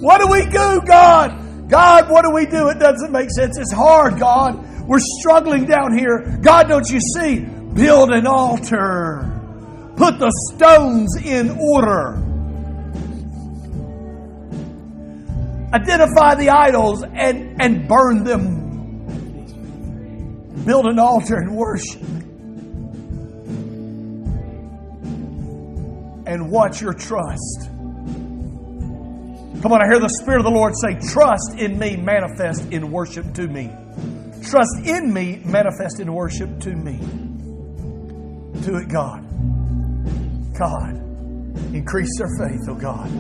What do we do, God? God, what do we do? It doesn't make sense. It's hard, God. We're struggling down here. God, don't you see? Build an altar. Put the stones in order. Identify the idols and, and burn them. Build an altar and worship. And watch your trust. Come on, I hear the Spirit of the Lord say, Trust in me, manifest in worship to me. Trust in me, manifest in worship to me. Do it, God. God, increase their faith, oh God.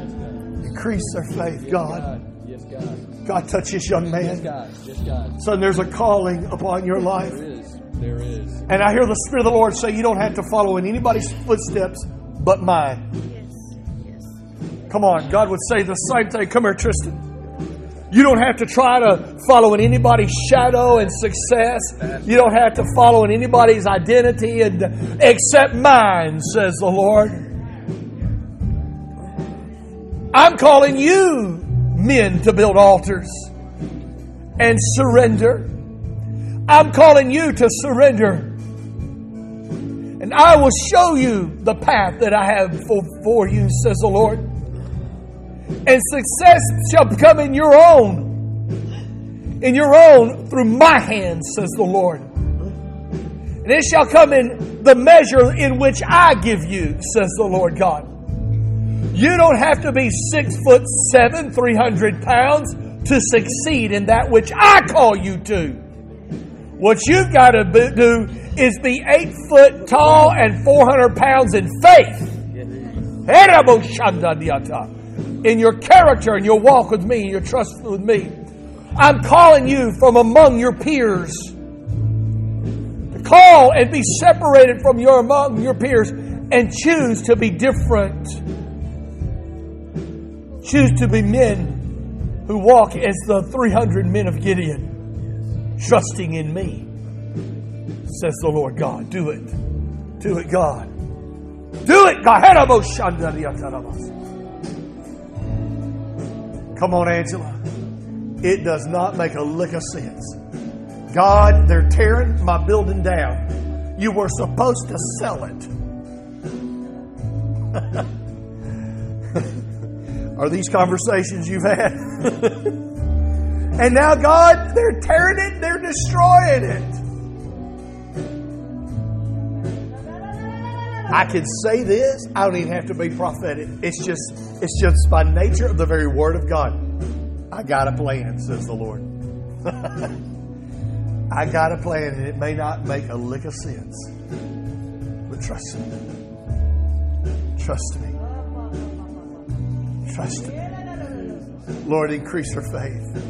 Increase their faith, God. God. God, touch this young man. God. Son, there's a calling upon your life. There is. There is. And I hear the Spirit of the Lord say, You don't have to follow in anybody's footsteps but mine. Come on, God would say the same thing. Come here, Tristan. You don't have to try to follow in anybody's shadow and success. You don't have to follow in anybody's identity and except mine, says the Lord. I'm calling you men to build altars and surrender. I'm calling you to surrender. And I will show you the path that I have for, for you, says the Lord. And success shall come in your own, in your own through my hands, says the Lord. And it shall come in the measure in which I give you, says the Lord God. You don't have to be six foot seven, 300 pounds to succeed in that which I call you to. What you've got to do is be eight foot tall and 400 pounds in faith. In your character and your walk with me and your trust with me. I'm calling you from among your peers to call and be separated from your among your peers and choose to be different. Choose to be men who walk as the 300 men of Gideon, trusting in me, says the Lord God. Do it. Do it, God. Do it, God. Come on, Angela. It does not make a lick of sense. God, they're tearing my building down. You were supposed to sell it. Are these conversations you've had? and now, God, they're tearing it, they're destroying it. I can say this. I don't even have to be prophetic. It's just, it's just by nature of the very word of God. I got a plan, says the Lord. I got a plan, and it may not make a lick of sense. But trust me. Trust me. Trust me. Lord, increase her faith.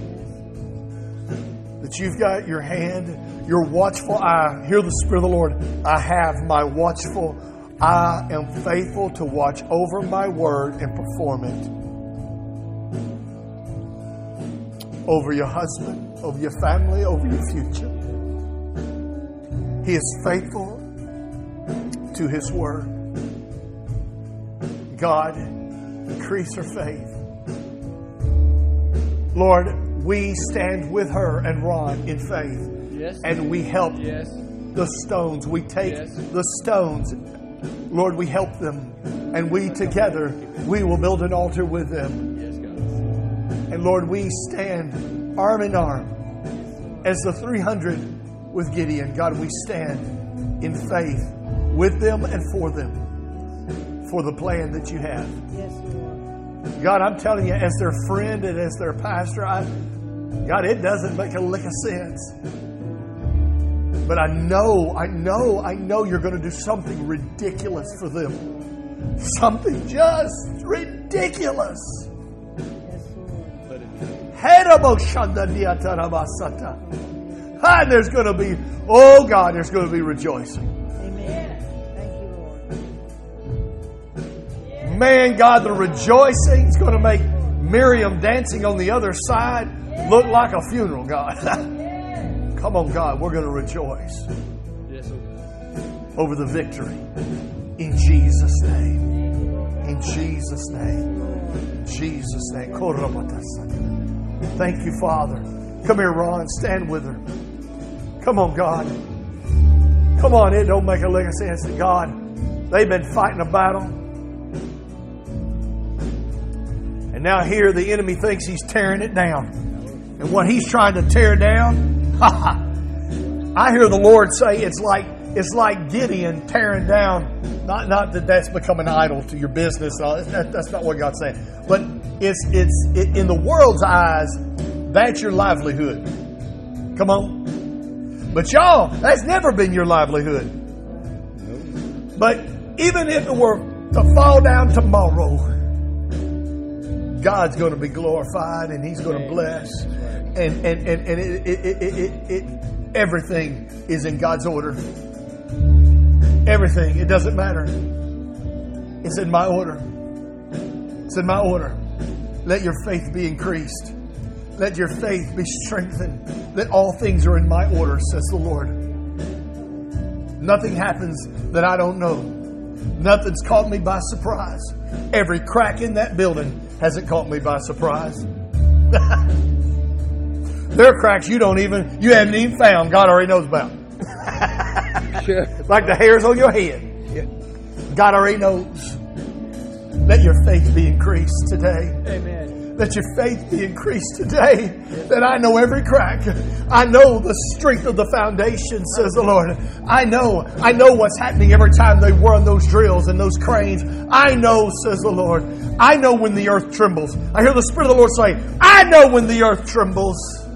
That you've got your hand, your watchful eye. Hear the Spirit of the Lord. I have my watchful I am faithful to watch over my word and perform it. Over your husband, over your family, over your future. He is faithful to his word. God, increase her faith. Lord, we stand with her and Ron in faith. Yes. And we help Yes. the stones. We take Yes. the stones. Lord, we help them. And we together, we will build an altar with them. And Lord, we stand arm in arm as the 300 with Gideon. God, we stand in faith with them and for them for the plan that you have. Yes. God, I'm telling you, as their friend and as their pastor, I, God, it doesn't make a lick of sense. But I know, I know, I know you're going to do something ridiculous for them. Something just ridiculous. And there's going to be, oh God, there's going to be rejoicing. Amen. Thank you, Lord. Man, God, the rejoicing is going to make Miriam dancing on the other side look like a funeral, God. Come on, God, we're going to rejoice Yes, over the victory. In Jesus' name. In Jesus' name. In Jesus' name. Thank you, Father. Come here, Ron. Stand with her. Come on, God. Come on, it don't make a lick of sense that God, they've been fighting a battle. And now here the enemy thinks he's tearing it down. And what he's trying to tear down, I hear the Lord say it's like it's like Gideon tearing down. Not not that that's become an idol to your business. uh, That, that's not what God's saying. But it's it's it, in the world's eyes, that's your livelihood. Come on. But y'all, that's never been your livelihood. But even if it were to fall down tomorrow, God's going to be glorified and He's going to bless. And, and, and, and it, it, it, it, everything is in God's order. Everything. It doesn't matter. It's in my order. It's in my order. Let your faith be increased. Let your faith be strengthened. That all things are in my order, says the Lord. Nothing happens that I don't know. Nothing's caught me by surprise. Every crack in that building hasn't caught me by surprise. there are cracks you don't even, you haven't even found. God already knows about. Sure. Like the hairs on your head. God already knows. Let your faith be increased today. Amen. Let your faith be increased today. That I know every crack. I know the strength of the foundation, says the Lord. I know, I know what's happening every time they run those drills and those cranes. I know, says the Lord. I know when the earth trembles. I hear the Spirit of the Lord say, I know when the earth trembles.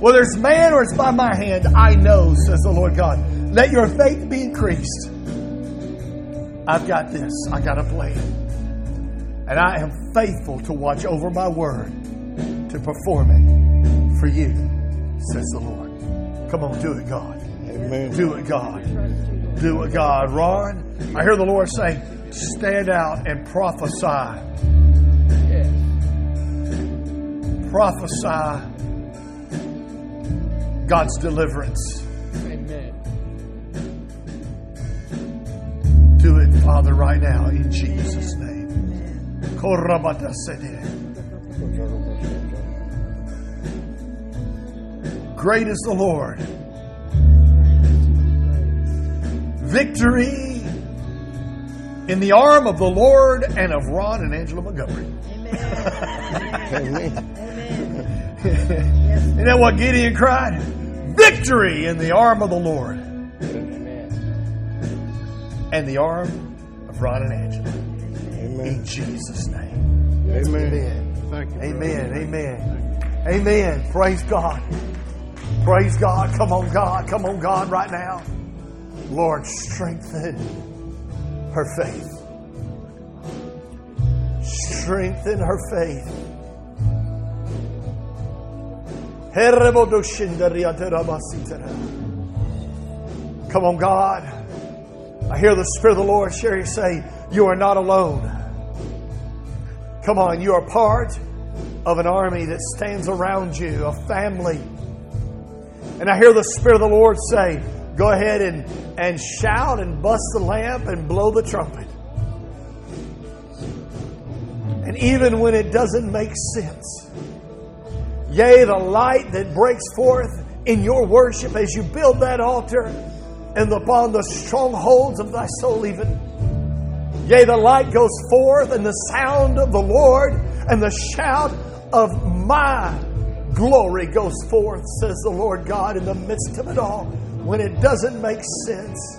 Whether it's man or it's by my hand, I know, says the Lord God. Let your faith be increased. I've got this. I got a plan. And I am faithful to watch over my word to perform it for you, says the Lord. Come on, do it, God. Amen. Do it, God. Do it, God. Ron, I hear the Lord say, stand out and prophesy. Yes. Prophesy God's deliverance. Amen. Do it, Father, right now in Jesus' name. Great is the Lord. Victory in the arm of the Lord and of Ron and Angela Montgomery. Amen. Isn't that what Gideon cried? Victory in the arm of the Lord Amen. and the arm of Ron and Angela. Amen. In Jesus' name. Amen. Amen. Thank you. brother. Amen. Amen. Amen. Praise God. Praise God. Come on, God. Come on, God, right now. Lord, strengthen her faith. Strengthen her faith. Come on, God. I hear the Spirit of the Lord, Sherry, say, You are not alone. Come on, you are part of an army that stands around you, a family. And I hear the Spirit of the Lord say, Go ahead and, and shout and bust the lamp and blow the trumpet. And even when it doesn't make sense, yea, the light that breaks forth in your worship as you build that altar and upon the strongholds of thy soul, even. Yea, the light goes forth, and the sound of the Lord and the shout of my glory goes forth, says the Lord God, in the midst of it all, when it doesn't make sense.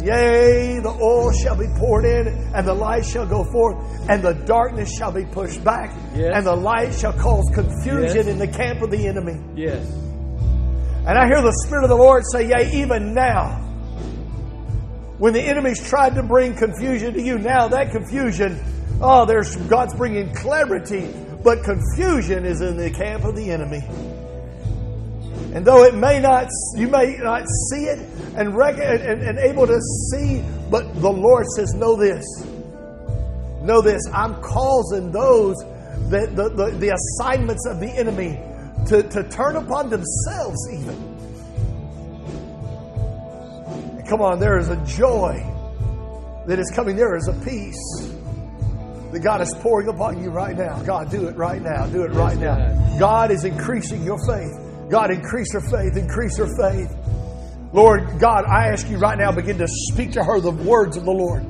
And yea, the oil shall be poured in, and the light shall go forth, and the darkness shall be pushed back, Yes. and the light shall cause confusion Yes. in the camp of the enemy. Yes. And I hear the Spirit of the Lord say, Yea, even now, when the enemy's tried to bring confusion to you, now that confusion, oh, there's God's bringing clarity, but confusion is in the camp of the enemy. And though it may not, you may not see it and, rec- and, and, and able to see, but the Lord says, Know this. Know this. I'm causing those, that the, the, the assignments of the enemy to, to turn upon themselves, even. And come on, there is a joy that is coming. There is a peace that God is pouring upon you right now. God, do it right now. Do it right now. God. God is increasing your faith. God, increase her faith. Increase her faith. Lord God, I ask you right now, begin to speak to her the words of the Lord.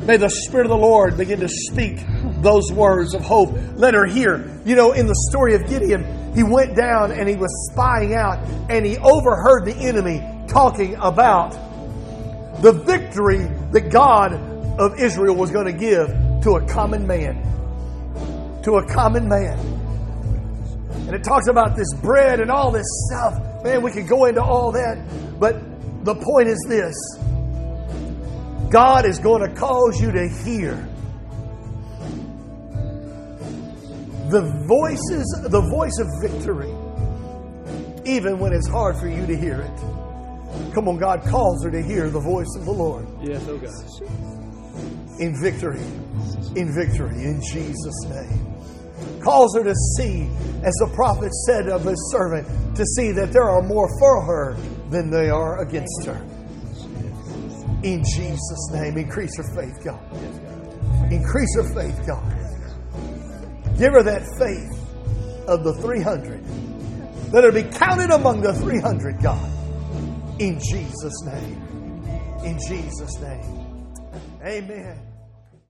May the Spirit of the Lord begin to speak those words of hope. Let her hear. You know, in the story of Gideon, he went down and he was spying out and he overheard the enemy talking about the victory that God of Israel was going to give to a common man. To a common man. And it talks about this bread and all this stuff. Man, we could go into all that. But the point is this God is going to cause you to hear the voices, the voice of victory, even when it's hard for you to hear it. Come on, God calls her to hear the voice of the Lord Yes, oh God. in victory, in victory, in Jesus' name. Cause her to see, as the prophet said of his servant, to see that there are more for her than they are against her. In Jesus' name, increase her faith, God. Increase her faith, God. Give her that faith of the 300. Let her be counted among the 300, God. In Jesus' name. In Jesus' name. Amen.